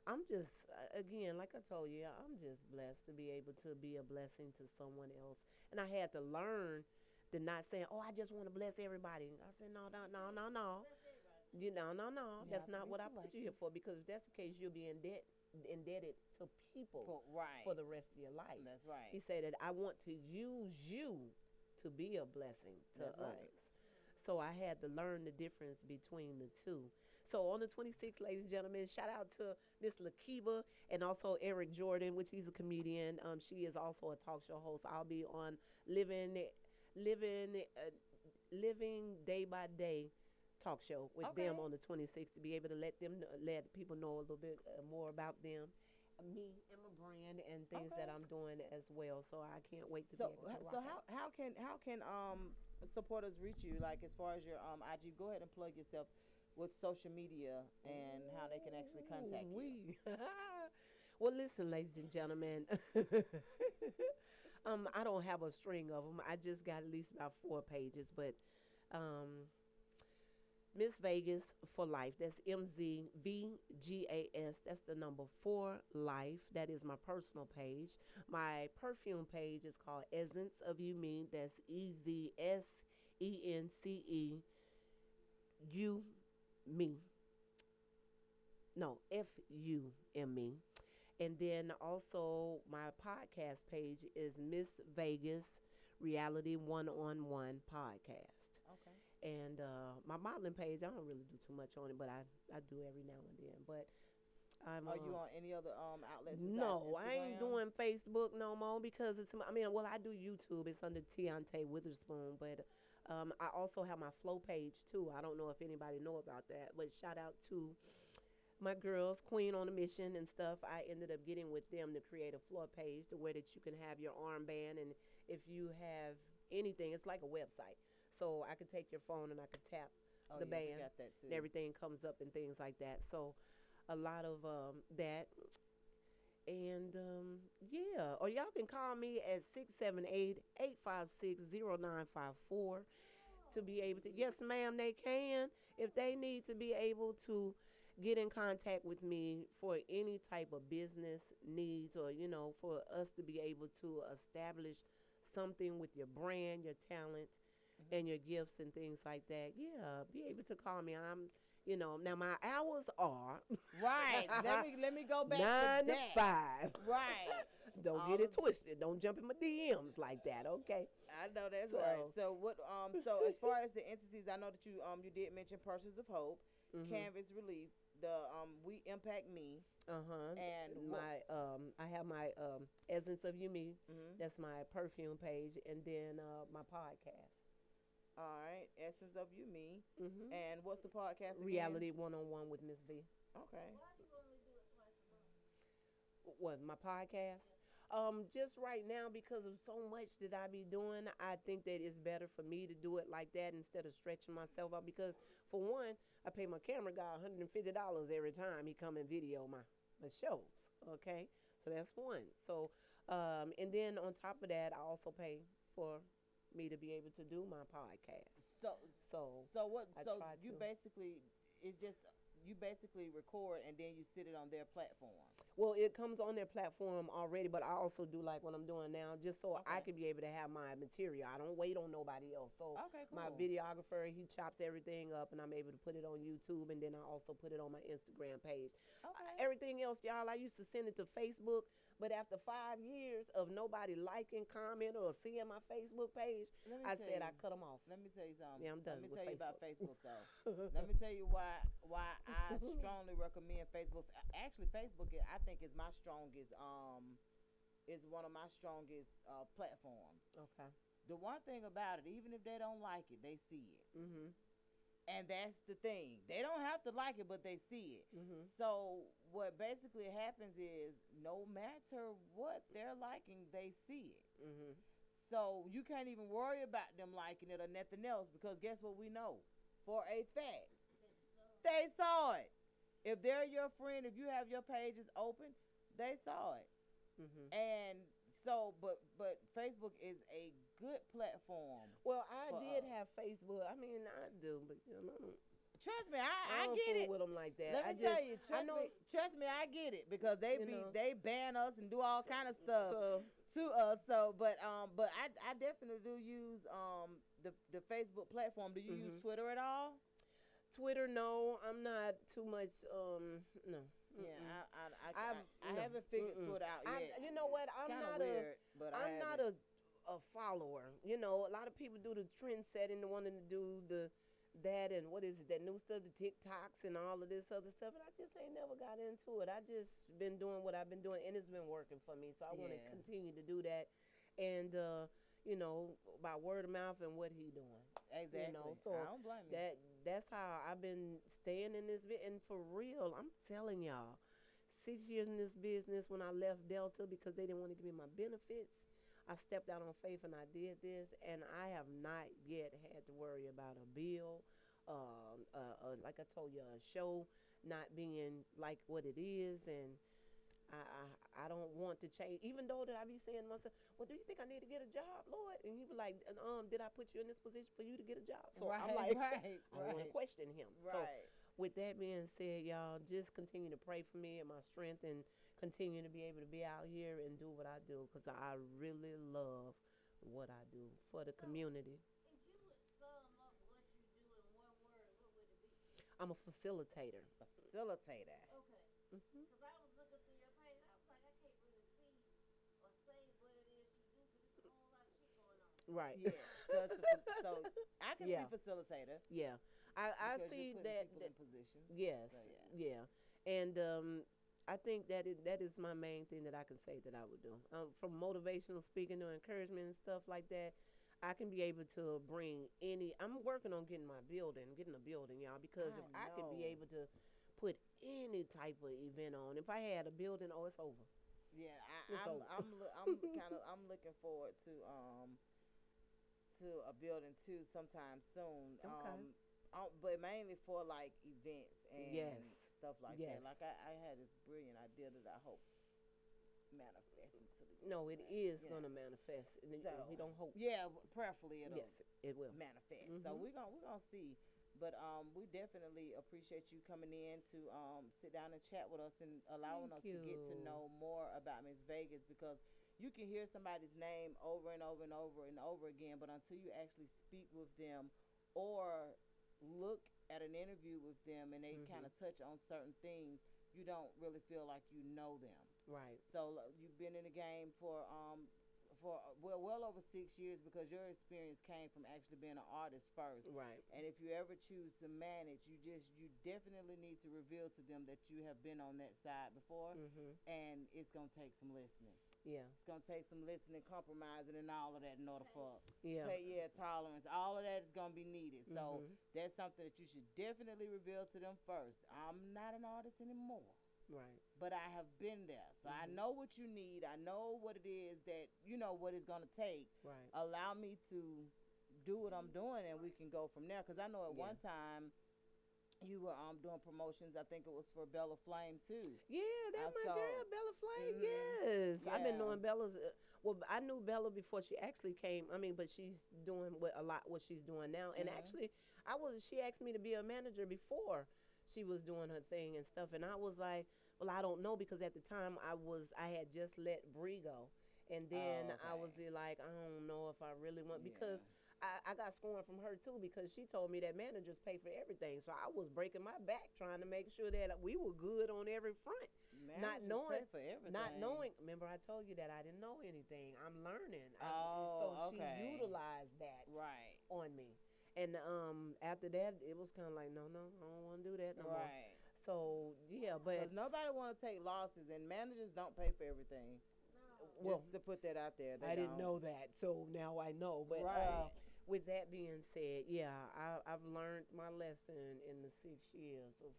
Speaker 6: I'm just uh, again, like I told you, I'm just blessed to be able to be a blessing to someone else, and I had to learn to not saying, "Oh, I just want to bless everybody." I said, "No, no, no, no, no." You know, no, no,
Speaker 5: You
Speaker 6: that's not what I put you here for. Because if that's the case, you'll be in debt, indebted to people
Speaker 5: For- right.
Speaker 6: for the rest of your life.
Speaker 5: That's right.
Speaker 6: He said that I want to use you to be a blessing to
Speaker 5: That's right.
Speaker 6: others. So I had to learn the difference between the two. So on the 26th, ladies and gentlemen, shout out to Miss Lakiba and also Eric Jordan, which he's a comedian. Um, she is also a talk show host. I'll be on Living, Living, uh, Living Day by Day talk show with them on the 26th to be able to let them let people know a little bit uh, more about them, uh, me and my brand and things that I'm doing as well. So I can't wait to
Speaker 5: so
Speaker 6: be able to
Speaker 5: so how how can how can um supporters reach you? Like as far as your um IG, go ahead and plug yourself with social media and how they can actually contact you.
Speaker 6: Well, listen, ladies and gentlemen. um, I don't have a string of them. I just got at least about four pages, but um, Miss Vegas for Life. That's M Z V G A S. That's the number four life. That is my personal page. My perfume page is called Essence of You Me. That's E Z S E N C E U Me. No, F U M E. And then also my podcast page is Miss Vegas Reality One on One Podcast. And uh, my modeling page, I don't really do too much on it, but I, I do every now and then. But I'm
Speaker 5: Are you
Speaker 6: uh,
Speaker 5: on any other um outlets?
Speaker 6: no, I ain't doing Facebook no more because it's. I mean, well, I do YouTube. It's under Tiante Witherspoon, but um, I also have my Flow page too. I don't know if anybody know about that, but shout out to my girls, Queen on a Mission and stuff. I ended up getting with them to create a Flow page to where that you can have your armband, and if you have anything, it's like a website. So I could take your phone and I could tap
Speaker 5: Oh,
Speaker 6: the
Speaker 5: yeah,
Speaker 6: band
Speaker 5: got that too.
Speaker 6: and everything comes up and things like that. So a lot of um, that. And um, yeah, or y'all can call me at 678 856 0954 to be able to. Yes, ma'am, they can. If they need to be able to get in contact with me for any type of business needs or, you know, for us to be able to establish something with your brand, your talent, and your gifts and things like that, yeah, be able to call me. I'm, you know, now my hours are
Speaker 5: Right. let me let me go back
Speaker 6: nine
Speaker 5: to
Speaker 6: to five.
Speaker 5: Right.
Speaker 6: Don't get it twisted. Don't jump in my DMs like that, okay?
Speaker 5: I know that's right.
Speaker 6: So-
Speaker 5: So what um so as far as the entities, I know that you um you did mention Purses of Hope,
Speaker 6: Mhm.
Speaker 5: Canvas Relief, the um We Impact Me,
Speaker 6: Uh-huh.
Speaker 5: and
Speaker 6: my um I have my um Essence of You Me.
Speaker 5: Mhm.
Speaker 6: That's my perfume page and then uh my podcast.
Speaker 5: All right, Essence of You Me,
Speaker 6: Mhm.
Speaker 5: and what's the podcast? Again?
Speaker 6: Reality one on one with Miss V.
Speaker 5: Okay.
Speaker 6: What my podcast? Um, just right now because of so much that I be doing, I think that it's better for me to do it like that instead of stretching myself out. Because for one, I pay my camera guy $150 every time he come and video my my shows. Okay, so that's one. So, um, and then on top of that, I also pay for me to be able to do my podcast.
Speaker 5: So
Speaker 6: So
Speaker 5: so what?
Speaker 6: I
Speaker 5: so you
Speaker 6: to.
Speaker 5: basically it's just you basically record and then you sit it on their platform.
Speaker 6: Well, it comes on their platform already, but I also do like what I'm doing now, just so I
Speaker 5: Okay.
Speaker 6: can be able to have my material. I don't wait on nobody else. So
Speaker 5: Okay, cool.
Speaker 6: my videographer, he chops everything up, and I'm able to put it on YouTube, and then I also put it on my Instagram page.
Speaker 5: Okay.
Speaker 6: Everything else, y'all, I used to send it to Facebook, but after five years of nobody liking, comment, or seeing my Facebook page, I said I cut them off.
Speaker 5: Let me tell you something.
Speaker 6: Yeah, I'm done
Speaker 5: Let me
Speaker 6: with
Speaker 5: tell you about
Speaker 6: Facebook.
Speaker 5: Facebook though. Let me tell you why why I strongly recommend Facebook. Actually, Facebook I think is my strongest um is one of my strongest uh, platforms.
Speaker 6: Okay.
Speaker 5: The one thing about it, even if they don't like it, they see it.
Speaker 6: Mhm.
Speaker 5: And that's the thing. They don't have to like it, but they see it.
Speaker 6: Mhm.
Speaker 5: So what basically happens is no matter what they're liking, they see it.
Speaker 6: Mhm.
Speaker 5: So you can't even worry about them liking it or nothing else because guess what we know for a fact they saw it. If they're your friend, if you have your pages open, they saw it.
Speaker 6: Mhm.
Speaker 5: And so, but but Facebook is a good platform.
Speaker 6: Well, I did
Speaker 5: us.
Speaker 6: have Facebook. I mean, I do, but you know,
Speaker 5: Trust me, I,
Speaker 6: I,
Speaker 5: I, get it.
Speaker 6: with them like that.
Speaker 5: Let me
Speaker 6: I just,
Speaker 5: tell you,
Speaker 6: I
Speaker 5: trust
Speaker 6: know,
Speaker 5: me, trust me, I get it because they be
Speaker 6: know.
Speaker 5: they ban us and do all kind of stuff.
Speaker 6: So,
Speaker 5: to us. So, but um, but I I definitely do use um the the Facebook platform. Do you use
Speaker 6: Mhm.
Speaker 5: Twitter at all?
Speaker 6: Twitter, no, I'm not too much. Um, no.
Speaker 5: Yeah,
Speaker 6: mm-mm.
Speaker 5: I I I,
Speaker 6: I've-
Speaker 5: I, I
Speaker 6: no,
Speaker 5: haven't figured
Speaker 6: mm-mm.
Speaker 5: Twitter out
Speaker 6: I,
Speaker 5: yet.
Speaker 6: you know what? I'm not
Speaker 5: weird, but
Speaker 6: a.
Speaker 5: I
Speaker 6: I'm not a, a follower. You know, a lot of people do the trend setting, the wanting to do the that and what is it, that new stuff, the TikToks and all of this other stuff. And I just ain't never got into it. I just been doing what I've been doing, and it's been working for me. So I want to continue to do that, and uh, you know, by word of mouth and what he doing.
Speaker 5: exactly.
Speaker 6: know, so
Speaker 5: I don't blame you.
Speaker 6: That that's how I've been staying in this bit, and for real, I'm telling y'all, six years in this business. When I left Delta because they didn't want to give me my benefits, I stepped out on faith and I did this, and I have not yet had to worry about a bill. Um, uh, uh, like I told you, a show not being like what it is, and I, I I don't want to change. Even though that I be saying to myself, "Well, do you think I need to get a job, Lord?" And he was like, "Um, did I put you in this position for you to get a job?" So
Speaker 5: right,
Speaker 6: I'm like,
Speaker 5: right,
Speaker 6: I don't want to question him. So with that being said, y'all just continue to pray for me and my strength, and continue to be able to be out here and do what I do because I really love what I do for the community.
Speaker 7: If you would sum up what you do in one word, what would it be?
Speaker 6: I'm a facilitator.
Speaker 5: Facilitator.
Speaker 7: Okay.
Speaker 6: hmm
Speaker 7: I was looking through your page, I was like, I can't really see or say what it is you do, but it's a whole lot of shit going on.
Speaker 6: Right.
Speaker 5: Yeah. So, it's a fa- so I can
Speaker 6: Yeah.
Speaker 5: see facilitator.
Speaker 6: Yeah. I, I see
Speaker 5: you're
Speaker 6: that,
Speaker 5: people
Speaker 6: that
Speaker 5: in positions.
Speaker 6: Yes.
Speaker 5: So,
Speaker 6: yeah. And um, I think that is, that is my main thing that I can say that I would do. Um, from motivational speaking to encouragement and stuff like that, I can be able to bring any. I'm working on getting my building, getting a building, y'all, because if I
Speaker 5: I
Speaker 6: could be able to put any type of event on, if I had a building, oh, it's over.
Speaker 5: Yeah,
Speaker 6: It's
Speaker 5: I, I'm,
Speaker 6: over.
Speaker 5: I'm, loo- I'm kind of, I'm looking forward to, um, to a building too sometime soon.
Speaker 6: Okay.
Speaker 5: Um, um, but mainly for like events and
Speaker 6: Yes.
Speaker 5: Stuff like
Speaker 6: Yes.
Speaker 5: that. Like I, I had this brilliant idea that I hope manifests into the.
Speaker 6: No, it is
Speaker 5: know.
Speaker 6: manifest. And
Speaker 5: So,
Speaker 6: we don't hope.
Speaker 5: Yeah, prayerfully it'll
Speaker 6: Yes, it will.
Speaker 5: manifest. So
Speaker 6: Mhm.
Speaker 5: we're gonna we're gonna see. But um, we definitely appreciate you coming in to um, sit down and chat with us and allowing
Speaker 6: Thank
Speaker 5: us to get to know more about Miss Vegas because you can hear somebody's name over and over and over and over again, but until you actually speak with them or look at an interview with them and they
Speaker 6: Mhm.
Speaker 5: kind of touch on certain things, you don't really feel like you know them.
Speaker 6: Right.
Speaker 5: So you've been in the game for um for uh, well well over six years because your experience came from actually being an artist first.
Speaker 6: Right.
Speaker 5: And if you ever choose to manage, you just you definitely need to reveal to them that you have been on that side before,
Speaker 6: hmm
Speaker 5: and it's gonna take some listening.
Speaker 6: Yeah.
Speaker 5: It's gonna take some listening, compromising, and all of that in order for
Speaker 6: Yeah.
Speaker 5: pay, yeah tolerance. All of that is gonna be needed. So
Speaker 6: Mhm.
Speaker 5: that's something that you should definitely reveal to them first. I'm not an artist anymore
Speaker 6: Right.
Speaker 5: but I have been there. So I
Speaker 6: Mhm.
Speaker 5: know what you need. I know what it is that you know what it's gonna take.
Speaker 6: Right.
Speaker 5: Allow me to do what I'm doing, and we can go from there. Because I know at
Speaker 6: Yeah.
Speaker 5: one time, you were um doing promotions. I think it was for Bella Flame too.
Speaker 6: Yeah, that's
Speaker 5: I
Speaker 6: my
Speaker 5: saw-
Speaker 6: girl, Bella Flame.
Speaker 5: Mhm.
Speaker 6: Yes, I've been knowing Bella's. Uh, well, I knew Bella before she actually came. I mean, but she's doing what a lot what she's doing now. And
Speaker 5: Mhm.
Speaker 6: actually, I was. She asked me to be a manager before she was doing her thing and stuff. And I was like, well, I don't know because at the time I was I had just let Bree go, and then I
Speaker 5: okay.
Speaker 6: was uh, like, I don't know if I really want because. I, I got scorned from her too because she told me that managers pay for everything. So I was breaking my back trying to make sure that we were good on every front. not knowing-
Speaker 5: for everything.
Speaker 6: Not knowing, remember I told you that I didn't know anything. I'm learning. I-
Speaker 5: Oh,
Speaker 6: so
Speaker 5: okay.
Speaker 6: she utilized that
Speaker 5: Right.
Speaker 6: on me. And um, after that, it was kind of like, no, no, I don't want to do that no more.
Speaker 5: Right.
Speaker 6: So yeah, but
Speaker 5: Because nobody want to take losses, and managers don't pay for everything.
Speaker 6: well,
Speaker 5: Just to put that out there.
Speaker 6: I didn't
Speaker 5: don't.
Speaker 6: know that, so now I know. But uh,
Speaker 5: Right.
Speaker 6: With that being said, yeah, I, I've learned my lesson in the six years of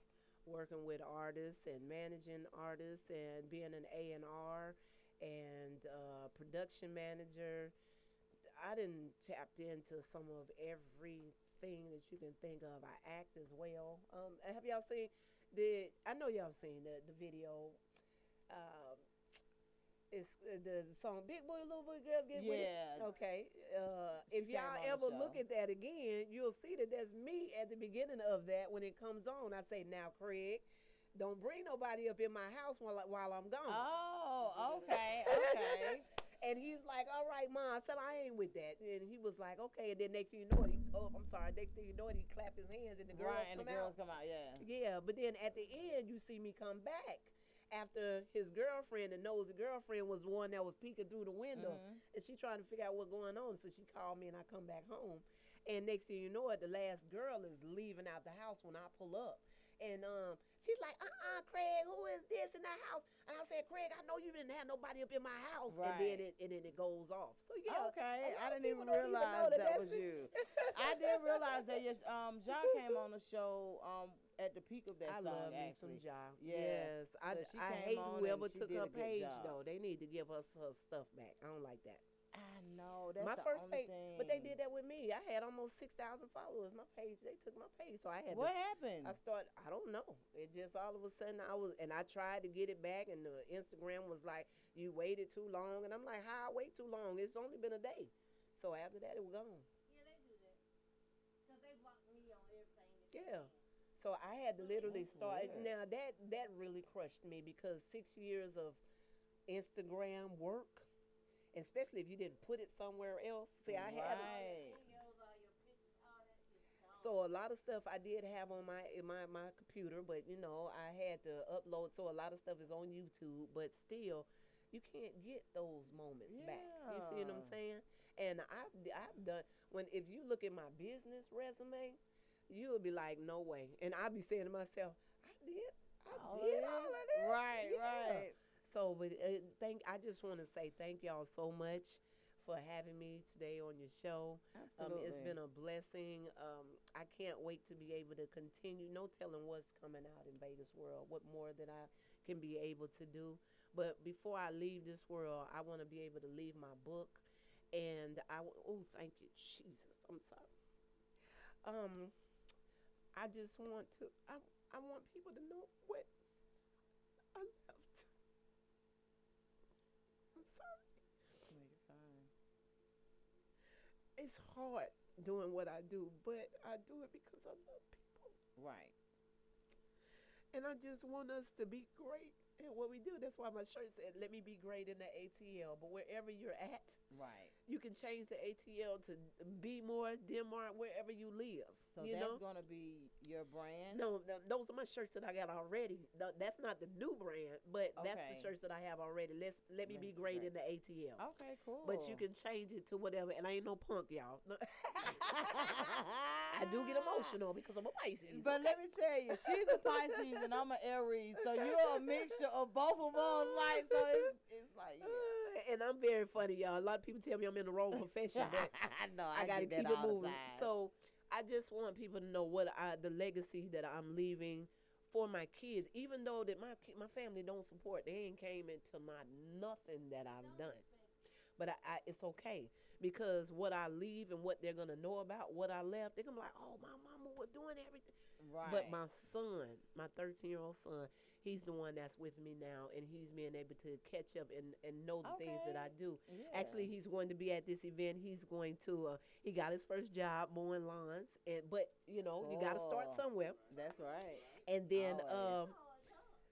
Speaker 6: working with artists and managing artists and being an A and R and uh, production manager. I didn't tapped into some of everything that you can think of. I act as well. Um, have y'all seen the? I know y'all seen the the video. Um, it's uh, the song "Big Boy Little Boy Girls Get With It."
Speaker 5: Yeah.
Speaker 6: Okay. Uh, if y'all ever look at that again, you'll see that that's me at the beginning of that when it comes on. I say, "Now, Craig, don't bring nobody up in my house while while I'm gone."
Speaker 5: Oh, okay, okay.
Speaker 6: And he's like, "All right, mom." I said, "I ain't with that." And he was like, "Okay." And then next thing you know, it, he oh, I'm sorry. Next thing you know, it, he clap his hands and the girls
Speaker 5: right, and the
Speaker 6: come
Speaker 5: girls
Speaker 6: out.
Speaker 5: come out. Yeah.
Speaker 6: Yeah, but then at the end, you see me come back after his girlfriend, the nosy girlfriend, was the one that was peeking through the window,
Speaker 5: Mhm.
Speaker 6: and she trying to figure out what's going on. So she called me, and I come back home, and next thing you know, it, the last girl is leaving out the house when I pull up. And um, she's like, uh-uh, Craig, who is this in the house? And I said, Craig, I know you didn't have nobody up in my house. Right. And then it and then it goes off. So yeah,
Speaker 5: okay, I didn't even
Speaker 6: don't even
Speaker 5: realize
Speaker 6: that
Speaker 5: that, was you. I did realize that your um John came on the show um at the peak of that
Speaker 6: I
Speaker 5: song
Speaker 6: love me
Speaker 5: actually.
Speaker 6: some Ja.
Speaker 5: Yeah.
Speaker 6: Yes, I,
Speaker 5: So she
Speaker 6: I hate whoever took her page
Speaker 5: job.
Speaker 6: though. They need to give us her stuff back. I don't like that.
Speaker 5: I know that's
Speaker 6: my
Speaker 5: the
Speaker 6: first
Speaker 5: only
Speaker 6: page,
Speaker 5: thing.
Speaker 6: but they did that with me. I had almost six thousand followers. My page, they took my page, so I had
Speaker 5: What
Speaker 6: to.
Speaker 5: happened?
Speaker 6: I started. I don't know. It just all of a sudden I was, and I tried to get it back, and the Instagram was like, "You waited too long," and I'm like, "How I wait too long? It's only been a day." So after that, it was gone.
Speaker 7: Yeah, they do that. Because they block me on everything.
Speaker 6: Yeah.
Speaker 7: can.
Speaker 6: So I had to literally
Speaker 5: That's
Speaker 6: start.
Speaker 5: weird.
Speaker 6: Now that that really crushed me because six years of Instagram work, especially if you didn't put it somewhere else. See, I had a-
Speaker 5: Right.
Speaker 7: Videos, all your pictures, all that is gone.
Speaker 6: so a lot of stuff I did have on my in my my computer, but you know I had to upload. So a lot of stuff is on YouTube, but still, you can't get those moments back. You see what I'm saying? And I've I've done when if you look at my business resume, you'll be like, no way. And I'd be saying to myself, I did, I
Speaker 5: All
Speaker 6: did
Speaker 5: of
Speaker 6: all of this.
Speaker 5: Right,
Speaker 6: Yeah.
Speaker 5: right.
Speaker 6: So, but uh, thank I just want to say thank y'all so much for having me today on your show. Um,
Speaker 5: Absolutely.
Speaker 6: it's been a blessing. Um, I can't wait to be able to continue. No telling what's coming out in Vegas world. What more that I can be able to do. But before I leave this world, I want to be able to leave my book. And I w- oh, thank you, Jesus. I'm sorry. Um, I just want to. I I want people to know what I left. I'm sorry.
Speaker 5: No, you're fine.
Speaker 6: It's hard doing what I do, but I do it because I love people.
Speaker 5: Right.
Speaker 6: And I just want us to be great at what we do. That's why my shirt said, let me be great in the ATL. But wherever you're at,
Speaker 5: Right.
Speaker 6: you can change the ATL to be more Denmark, wherever you live.
Speaker 5: So
Speaker 6: you
Speaker 5: that's
Speaker 6: know?
Speaker 5: gonna be your brand.
Speaker 6: No, th- those are my shirts that I got already. Th- That's not the new brand, but that's the shirts that I have already. Let's let me
Speaker 5: Let
Speaker 6: be great
Speaker 5: great.
Speaker 6: in the ATL.
Speaker 5: Okay, cool.
Speaker 6: But you can change it to whatever, and I ain't no punk, y'all. I do get emotional because I'm a Pisces.
Speaker 5: But let me tell you, she's a Pisces and I'm an Aries, so you're a mixture of both of us. Oh, like, so it's, it's like, yeah.
Speaker 6: And I'm very funny, y'all. A lot of people tell me I'm in the wrong profession, but
Speaker 5: I know.
Speaker 6: I,
Speaker 5: I,
Speaker 6: gotta keep
Speaker 5: that
Speaker 6: it moving. So I just want people to know what I, the legacy that I'm leaving for my kids, even though that my my family don't support. They ain't came into my nothing that I've done. But I, I, it's okay because what I leave and what they're gonna know about what I left, they're gonna be like, "Oh, my mama was doing everything."
Speaker 5: Right.
Speaker 6: But my son, my 13 year old son, he's the one that's with me now, and he's being able to catch up and, and know the things that I do.
Speaker 5: Yeah.
Speaker 6: Actually, he's going to be at this event. He's going to. Uh, he got his first job mowing lawns, and but you know you got to start somewhere.
Speaker 5: That's right.
Speaker 6: And then,
Speaker 5: Always.
Speaker 6: um,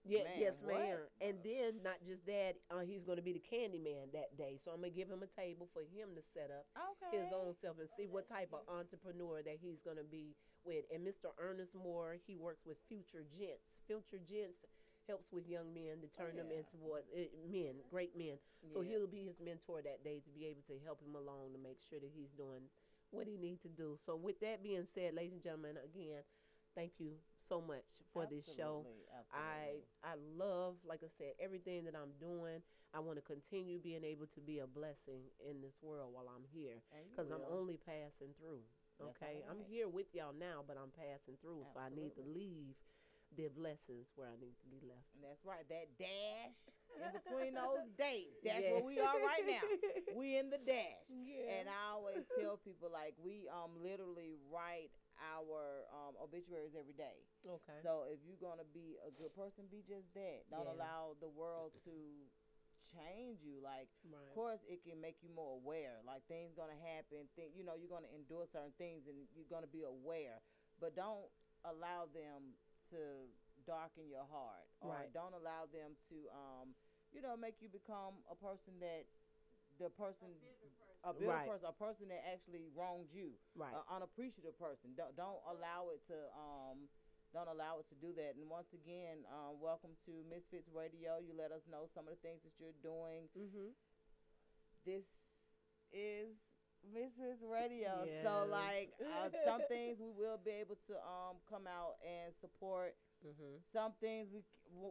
Speaker 6: yeah,
Speaker 5: Man,
Speaker 6: yes,
Speaker 5: what?
Speaker 6: ma'am. And then not just that, uh, he's going to be the candy man that day. So I'm gonna give him a table for him to set up
Speaker 5: Okay.
Speaker 6: his own self and see what type of entrepreneur that he's going to be with. And Mr. Ernest Moore, he works with Future Gents. Future Gents helps with young men to turn them
Speaker 5: yeah.
Speaker 6: into what uh, men, great men. So
Speaker 5: Yeah.
Speaker 6: he'll be his mentor that day to be able to help him along to make sure that he's doing what he needs to do. So with that being said, ladies and gentlemen, again, thank you so much for this show.
Speaker 5: Absolutely,
Speaker 6: I. I love, like I said, everything that I'm doing. I want to continue being able to be a blessing in this world while I'm here, because I'm only passing through. Okay, I'm here with y'all now, but I'm passing through, so I need to leave the blessings where I need to be left.
Speaker 5: That's right. That dash in between those dates. That's where we are right now. We in the dash.
Speaker 6: Yeah.
Speaker 5: And I always tell people like we um literally write our um obituaries every day.
Speaker 6: okay.
Speaker 5: So if you're gonna be a good person, be just that. Don't
Speaker 6: Yeah.
Speaker 5: allow the world to change you. Like,
Speaker 6: right.
Speaker 5: of course, it can make you more aware. Like things gonna happen. Think you know you're gonna endure certain things, and you're gonna be aware. But don't allow them to darken your heart, or
Speaker 6: Right.
Speaker 5: don't allow them to um you know make you become a person that the person a bitter
Speaker 6: Right.
Speaker 5: person, a person that actually wronged you
Speaker 6: Right.
Speaker 5: an unappreciative person. Don't, don't allow it to um don't allow it to do that. And once again, um, welcome to Misfits Radio. You let us know some of the things that you're doing.
Speaker 6: mm-hmm.
Speaker 5: This is Misfits Radio.
Speaker 6: Yes.
Speaker 5: So like uh, some things we will be able to um come out and support.
Speaker 6: Mm-hmm.
Speaker 5: Some things we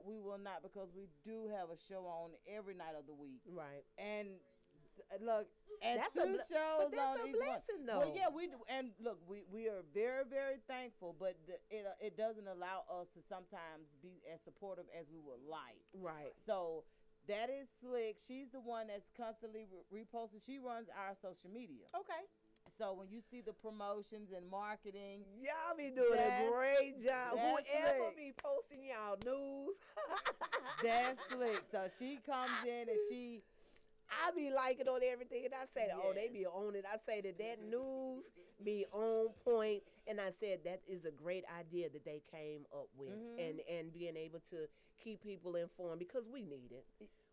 Speaker 5: we will not because we do have a show on every night of the week.
Speaker 6: Right.
Speaker 5: And look, and
Speaker 6: That's a
Speaker 5: two
Speaker 6: ble-
Speaker 5: shows on
Speaker 6: a
Speaker 5: each one.
Speaker 6: blessing, though.
Speaker 5: Well, yeah, we do, and look, we, we are very very thankful, but the, it uh, it doesn't allow us to sometimes be as supportive as we would like.
Speaker 6: Right.
Speaker 5: So that is slick. She's the one that's constantly re- reposting. She runs our social media.
Speaker 6: Okay.
Speaker 5: So when you see the promotions and marketing,
Speaker 6: Y'all be doing a great job. Whoever
Speaker 5: slick.
Speaker 6: be posting y'all news.
Speaker 5: that's slick. So she comes in and she
Speaker 6: I be liking on everything, and I say, oh, they be on it. I say that that news be on point, and I said that is a great idea that they came up with,
Speaker 5: Mhm.
Speaker 6: and and being able to keep people informed because we need it.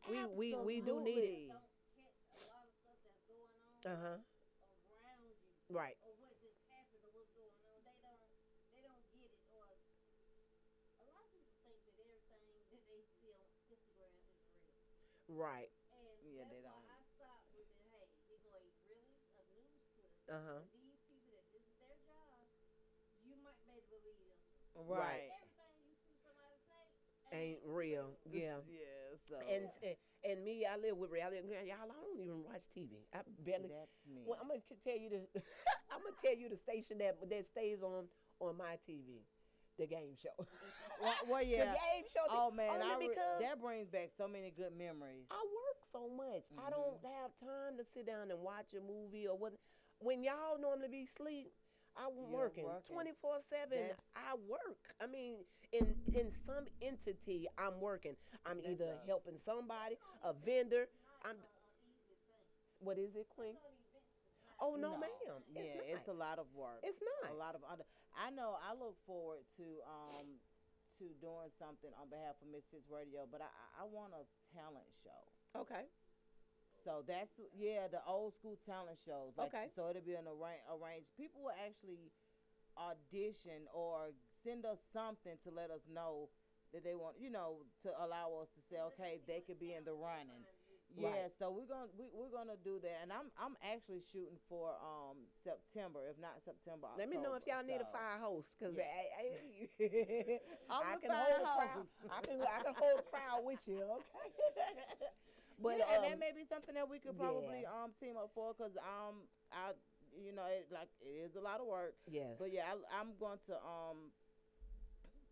Speaker 6: We we we do need it.
Speaker 5: Absolutely.
Speaker 7: Don't catch a lot of stuff that's going on
Speaker 6: Uh huh.
Speaker 7: around you.
Speaker 6: Right.
Speaker 7: or news clip.
Speaker 6: Uh huh.
Speaker 7: These people that this is their job, you might be able to believe this. one.
Speaker 5: right.
Speaker 7: Everything you see somebody say
Speaker 6: Ain't real. Yeah.
Speaker 5: Yeah. So
Speaker 6: And and, and me, I live with reality. Y'all, I don't even watch TV. I barely.
Speaker 5: that's me.
Speaker 6: Well, I'm gonna tell you the. I'm gonna tell you the station that that stays on on my TV, the game show.
Speaker 5: well, well, yeah.
Speaker 6: The game show. the-
Speaker 5: Oh man,
Speaker 6: only
Speaker 5: I re-
Speaker 6: because
Speaker 5: that brings back so many good memories.
Speaker 6: I work so much. I
Speaker 5: Mm-hmm.
Speaker 6: don't have time to sit down and watch a movie or what. When y'all normally be asleep, I'm working
Speaker 5: working.
Speaker 6: twenty four seven. I work. I mean, in in some entity, I'm working. I'm
Speaker 5: That's
Speaker 6: either
Speaker 5: us.
Speaker 6: helping somebody, a vendor. I'm. What is it, Queen? Oh no, ma'am. It's
Speaker 5: yeah,
Speaker 6: not.
Speaker 5: it's a lot of work.
Speaker 6: It's not.
Speaker 5: a lot of under. I know. I look forward to um to doing something on behalf of Misfits Radio, but I- I want a talent show.
Speaker 6: Okay.
Speaker 5: So that's yeah, the old school talent shows. Like,
Speaker 6: Okay.
Speaker 5: So it'll be an arrange arranged. People will actually audition or send us something to let us know that they want, you know, to allow us to say, okay, they could be in the running. Yeah,
Speaker 6: Right.
Speaker 5: so we're gonna we, we're gonna do that, and I'm I'm actually shooting for um September, if not September.
Speaker 6: Let me know if y'all
Speaker 5: October,
Speaker 6: need a fire host, cause
Speaker 5: Yeah.
Speaker 6: I, I,
Speaker 5: I'm
Speaker 6: I can hold a crowd. I can I can hold a crowd with you, okay? but
Speaker 5: yeah, and that
Speaker 6: um,
Speaker 5: may be something that we could probably um team up for, cause um I you know it, like it is a lot of work,
Speaker 6: yes,
Speaker 5: but yeah I, I'm going to um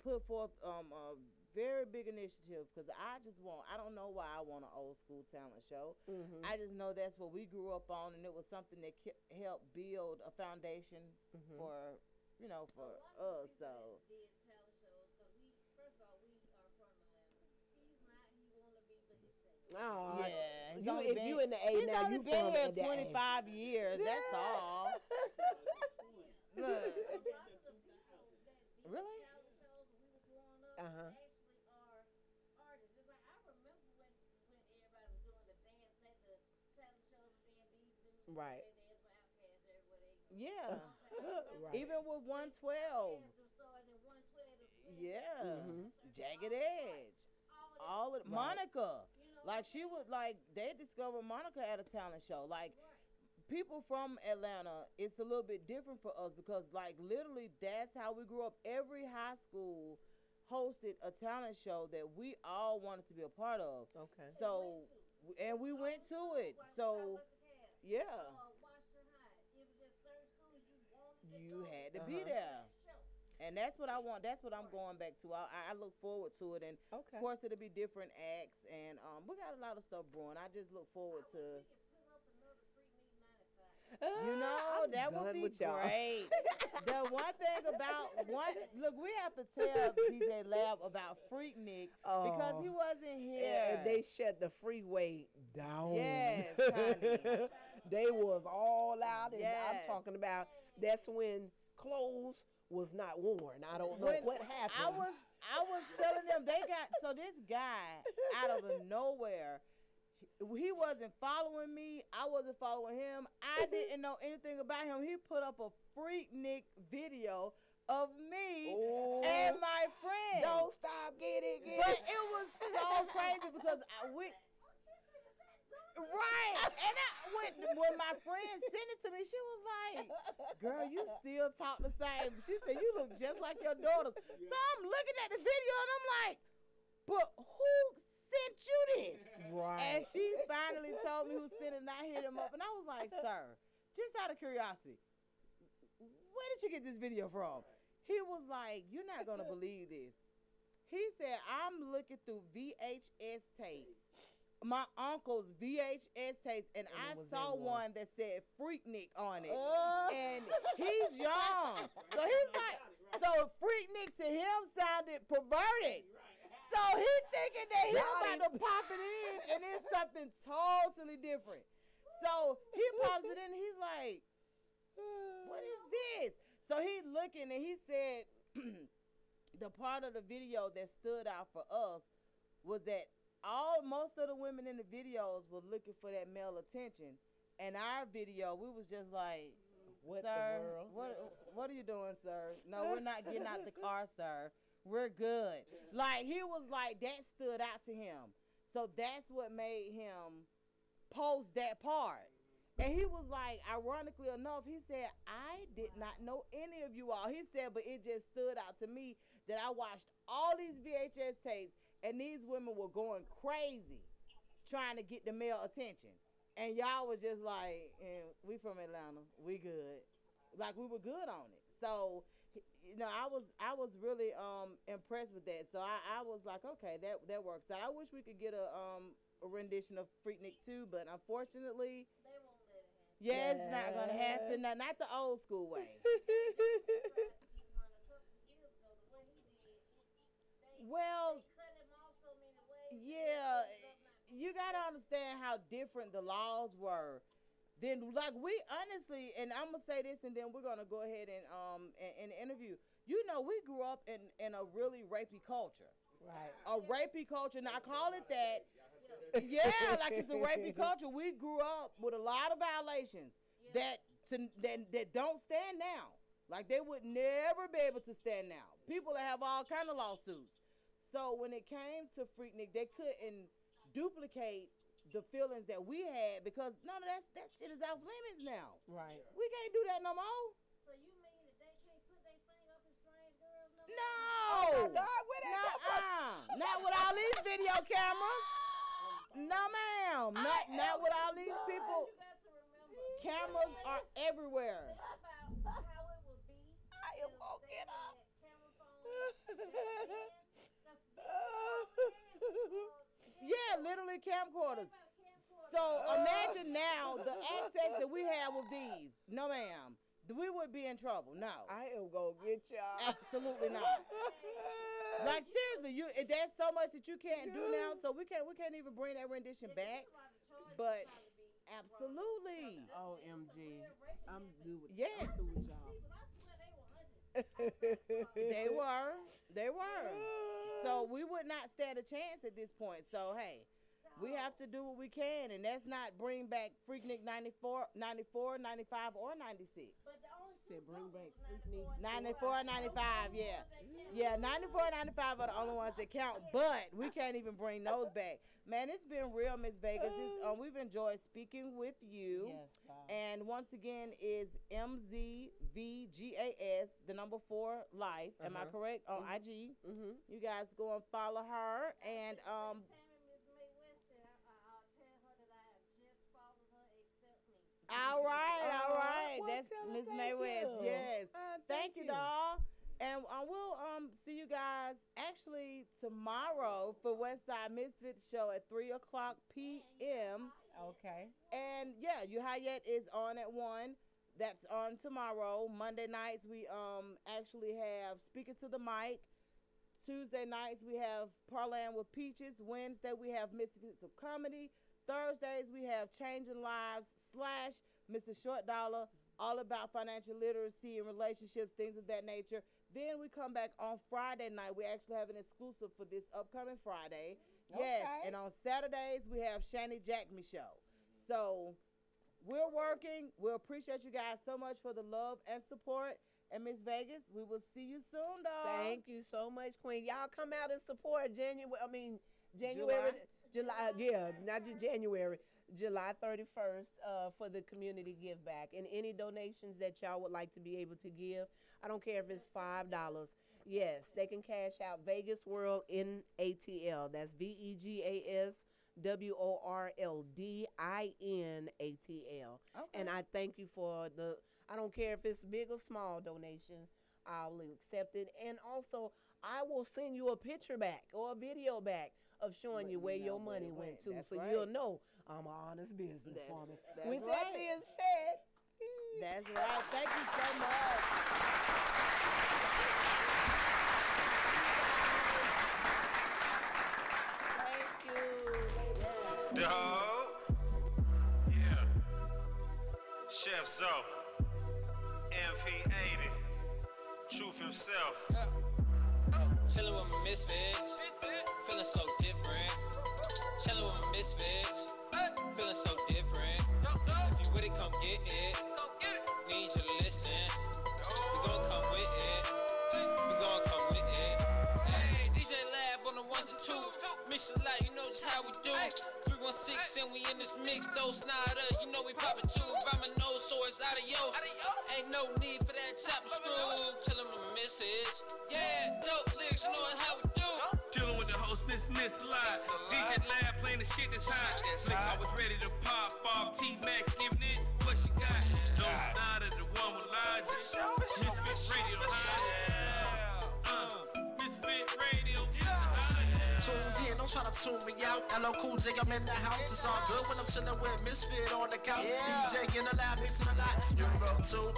Speaker 5: put forth um a very big initiative, cause I just want I don't know why I want an old school talent show.
Speaker 6: Mhm.
Speaker 5: I just know that's what we grew up on, and it was something that ke- helped build a foundation
Speaker 6: Mhm.
Speaker 5: for you know, for
Speaker 7: A lot of
Speaker 5: us. So
Speaker 7: people that did talent shows, 'cause we, first of all, we are from Atlanta. He's not, he wanna be, but he's saying.
Speaker 6: Oh,
Speaker 5: yeah,
Speaker 6: you, if
Speaker 5: been-
Speaker 6: you in the A
Speaker 5: he's
Speaker 6: now,
Speaker 5: only
Speaker 6: you
Speaker 5: been here
Speaker 6: at the A.
Speaker 5: 25 years. That's all. Look.
Speaker 7: A lot of the people that did
Speaker 5: Really?
Speaker 7: talent shows when we were growing up
Speaker 6: Uh-huh.
Speaker 7: actually are artists. It's like, I remember when, when everybody was doing the dance, that the talent shows, and then these dudes would do
Speaker 6: Right.
Speaker 7: their dance for Outkast everywhere they go.
Speaker 5: Yeah.
Speaker 6: Right.
Speaker 5: Even with 112.
Speaker 7: Dance was starting in 112 to 20.
Speaker 5: Yeah.
Speaker 6: Mhm.
Speaker 5: Jagged Edge.
Speaker 7: All
Speaker 5: All
Speaker 7: of
Speaker 5: of Monica.
Speaker 7: You know,
Speaker 5: Like she would like they discovered Monica at a talent show. Like people from Atlanta, it's a little bit different for us because like literally that's how we grew up. Every high school hosted a talent show that we all wanted to be a part of.
Speaker 6: Okay.
Speaker 5: So and we went to it. So yeah,
Speaker 7: Washington High. It was just certain schools you wanted to
Speaker 5: you
Speaker 7: go
Speaker 5: had to
Speaker 6: Uh-huh.
Speaker 5: be there.
Speaker 7: That show.
Speaker 5: And that's what I want. That's what I'm going back to. I, I look forward to it, and
Speaker 6: Okay.
Speaker 5: of course it'll be different acts, and um, we got a lot of stuff brewing. I just look forward to.
Speaker 7: We could put up another Freak Meet 95.
Speaker 5: You
Speaker 6: Ah,
Speaker 5: know,
Speaker 6: I'm
Speaker 5: that would be
Speaker 6: with y'all.
Speaker 5: great. the one thing about one look, we have to tell DJ Lab about Freaknik because he
Speaker 6: Oh.
Speaker 5: wasn't
Speaker 6: Yeah,
Speaker 5: here.
Speaker 6: and they shut the freeway down.
Speaker 5: Yes, honey.
Speaker 6: they was all out, and I'm talking about that's when clothes was not worn. I don't know
Speaker 5: When
Speaker 6: what happened.
Speaker 5: I was I was telling them they got so this guy out of nowhere. he- wasn't following me. I wasn't following him. I didn't know anything about him. He put up a Freaknik video of me
Speaker 6: Oh,
Speaker 5: and my friend.
Speaker 6: don't stop, get it, get
Speaker 5: But
Speaker 6: it.
Speaker 5: it was so crazy because I we right, and I, when when my friend sent it to me, she was like, "Girl, you still talk the same." She said, "You look just like your daughters." So I'm looking at the video and I'm like, "But who sent you this?"
Speaker 6: Right.
Speaker 5: And she finally told me who sent it, and I hit him up, and I was like, "Sir, just out of curiosity, where did you get this video from?" He was like, "You're not gonna believe this." He said, "I'm looking through VHS tapes, my uncle's VHS tapes, and,
Speaker 6: And
Speaker 5: I saw
Speaker 6: one.
Speaker 5: one that said Freaknik on it,
Speaker 6: Oh.
Speaker 5: and he's young, so he's like, so Freaknik to him sounded perverted." So he thinking that he
Speaker 6: Got
Speaker 5: about to pop it in, and it's something totally different. So he pops it in, and he's like, "What is this?" So he looking, and he said, the part of the video that stood out for us was that all most of the women in the videos were looking for that male attention, and our video, we was just like.
Speaker 6: What
Speaker 5: sir,
Speaker 6: the world?
Speaker 5: What what are you doing, sir? No, we're not getting out the car, sir. We're good. Like he was like that stood out to him. So that's what made him post that part. And he was like, ironically enough, he said, I did not know any of you all. He said, but it just stood out to me that I watched all these VHS tapes and these women were going crazy trying to get the male attention. And y'all was just like, and we from Atlanta, we good. Like we were good on it. So you know, I was I was really um impressed with that. So I, I was like, okay, that that works out. I wish we could get a um a rendition of Freaknik too, but unfortunately,
Speaker 7: They won't let it happen.
Speaker 5: yeah, it's not gonna happen. Not, not the old school way.
Speaker 7: Tried to get one a couple of years ago. The way he did, it, they,
Speaker 5: Well,
Speaker 7: they cut him off so many ways.
Speaker 5: Yeah,
Speaker 7: It ended up not
Speaker 5: you gotta understand how different the laws were. Then, like we honestly, and I'm gonna say this, and then we're gonna go ahead and um and, and interview. You know, we grew up in in a really rapey culture,
Speaker 6: Right.
Speaker 5: a rapey culture. Now I call it that. Yeah, like it's a rapey culture. We grew up with a lot of violations that to that, that don't stand now. Like they would never be able to stand now. People that have all kind of lawsuits. So when it came to Freaknik, they couldn't duplicate the feelings that we had because none of that that shit is off limits now.
Speaker 6: Right.
Speaker 5: We can't do that no more.
Speaker 7: So you mean that they can't put their finger up in strange girls no?
Speaker 5: No.
Speaker 6: Oh my God, where that come from?
Speaker 5: Nuh-uh. Not with all these video cameras. No, ma'am. Not not with all these people.
Speaker 7: You got to remember.
Speaker 5: Cameras are everywhere.
Speaker 7: Think about how it would be.
Speaker 6: I am
Speaker 7: if
Speaker 6: woke it up.
Speaker 7: camera phones back then. 'Cause then all we had was, uh,
Speaker 5: Yeah, literally camcorders.
Speaker 7: Think.
Speaker 5: So imagine now the access that we have with these. No, ma'am. we would be in trouble. No,
Speaker 6: I am gonna get y'all.
Speaker 5: absolutely not. Like seriously, you there's so much that you can't do now, so we can't we can't even bring that rendition back. But absolutely,
Speaker 6: OMG. I'm through with,
Speaker 5: Yes.
Speaker 6: I'm through with y'all.
Speaker 5: they were, they were. So we would not stand a chance at this point. So hey, we have to do what we can, and that's not bring back Freaknik 94, 94, 95, or 96.
Speaker 6: Said bring back Freaknik.
Speaker 5: 94, 95, yeah. Yeah, 94, 95 are the only ones that count, but we can't even bring those back. Man, it's been real, Miss Vegas. It's, um, we've enjoyed speaking with you.
Speaker 6: Yes, God.
Speaker 5: And once again, is MZVGAS, the number four life. Am I
Speaker 6: Uh-huh.
Speaker 5: correct? On IG.
Speaker 6: Mm-hmm.
Speaker 5: You guys go and follow her. And um, all right, all right.
Speaker 6: well,
Speaker 5: That's
Speaker 6: tell her
Speaker 5: Miss
Speaker 6: thank
Speaker 5: May West.
Speaker 6: you.
Speaker 5: Yes.
Speaker 6: Uh,
Speaker 5: Thank you, doll. And um, we'll um see you guys actually tomorrow for Westside Misfits show at three o'clock p.m.
Speaker 6: Okay.
Speaker 5: And yeah, you Hayet is on at one. That's on tomorrow. Monday nights we um actually have speaking to the mic. Tuesday nights we have Parlaying with Peaches. Wednesday we have Misfits of Comedy. Thursdays we have Changing Lives slash Mr. Short Dollar, all about financial literacy and relationships, things of that nature. Then we come back on Friday night. We actually have an exclusive for this upcoming Friday. Yes, and on Saturdays we have Shani Jackme show. So we're working. We appreciate you guys so much for the love and support. And Miss Vegas, we will see you soon, dog.
Speaker 6: Thank you so much, Queen. Y'all come out and support January. I mean, January, July. yeah, not just January, July 31st uh, for the community give back. And any donations that y'all would like to be able to give, I don't care if it's $5. Yes, they can cash out Vegas World in ATL. That's V E G A S W O R L D I N A T L.
Speaker 5: Okay.
Speaker 6: And I thank you for the, I don't care if it's big or small donations, I'll accept it. And also, I will send you a picture back or a video back of showing you where your money went
Speaker 5: went.
Speaker 6: to.
Speaker 5: That's
Speaker 6: so
Speaker 5: right.
Speaker 6: you'll know I'm an honest businesswoman.
Speaker 5: that's
Speaker 6: With
Speaker 5: right.
Speaker 6: that being said,
Speaker 5: That's right. Thank you so much. Thank you.
Speaker 8: Dog. Yeah. Chef Zo. MP80. Truth himself.
Speaker 2: Chillin' with my misfits, feeling so different. Chillin' with my misfits, feeling so different. If you with it, come get it. Need you to listen. We gon' come with it. We gon' come with it. Hey, DJ Lab on the ones and twos. A lot, you know just how we do. 316 and we in this mix, though Snyder. You know we poppin' too. By my nose, so it's out of yo. Ain't no need for that chopper screw. With my misfits. Yeah, dope lyrics, you know how we
Speaker 3: Miss Miss DJ Lab playing the shit that's hot. Slick, I was ready to pop off. T Mac giving it what she got. Don't Snyder, the one with logic. Misfit Radio high. Uh, Misfit Radio is the highest.
Speaker 4: Tuned in, don't try to tune me out. LL Cool J, I'm in the house. It's all good when I'm chilling with Misfit on the couch. DJ in the lab, mixing a lot. You roll two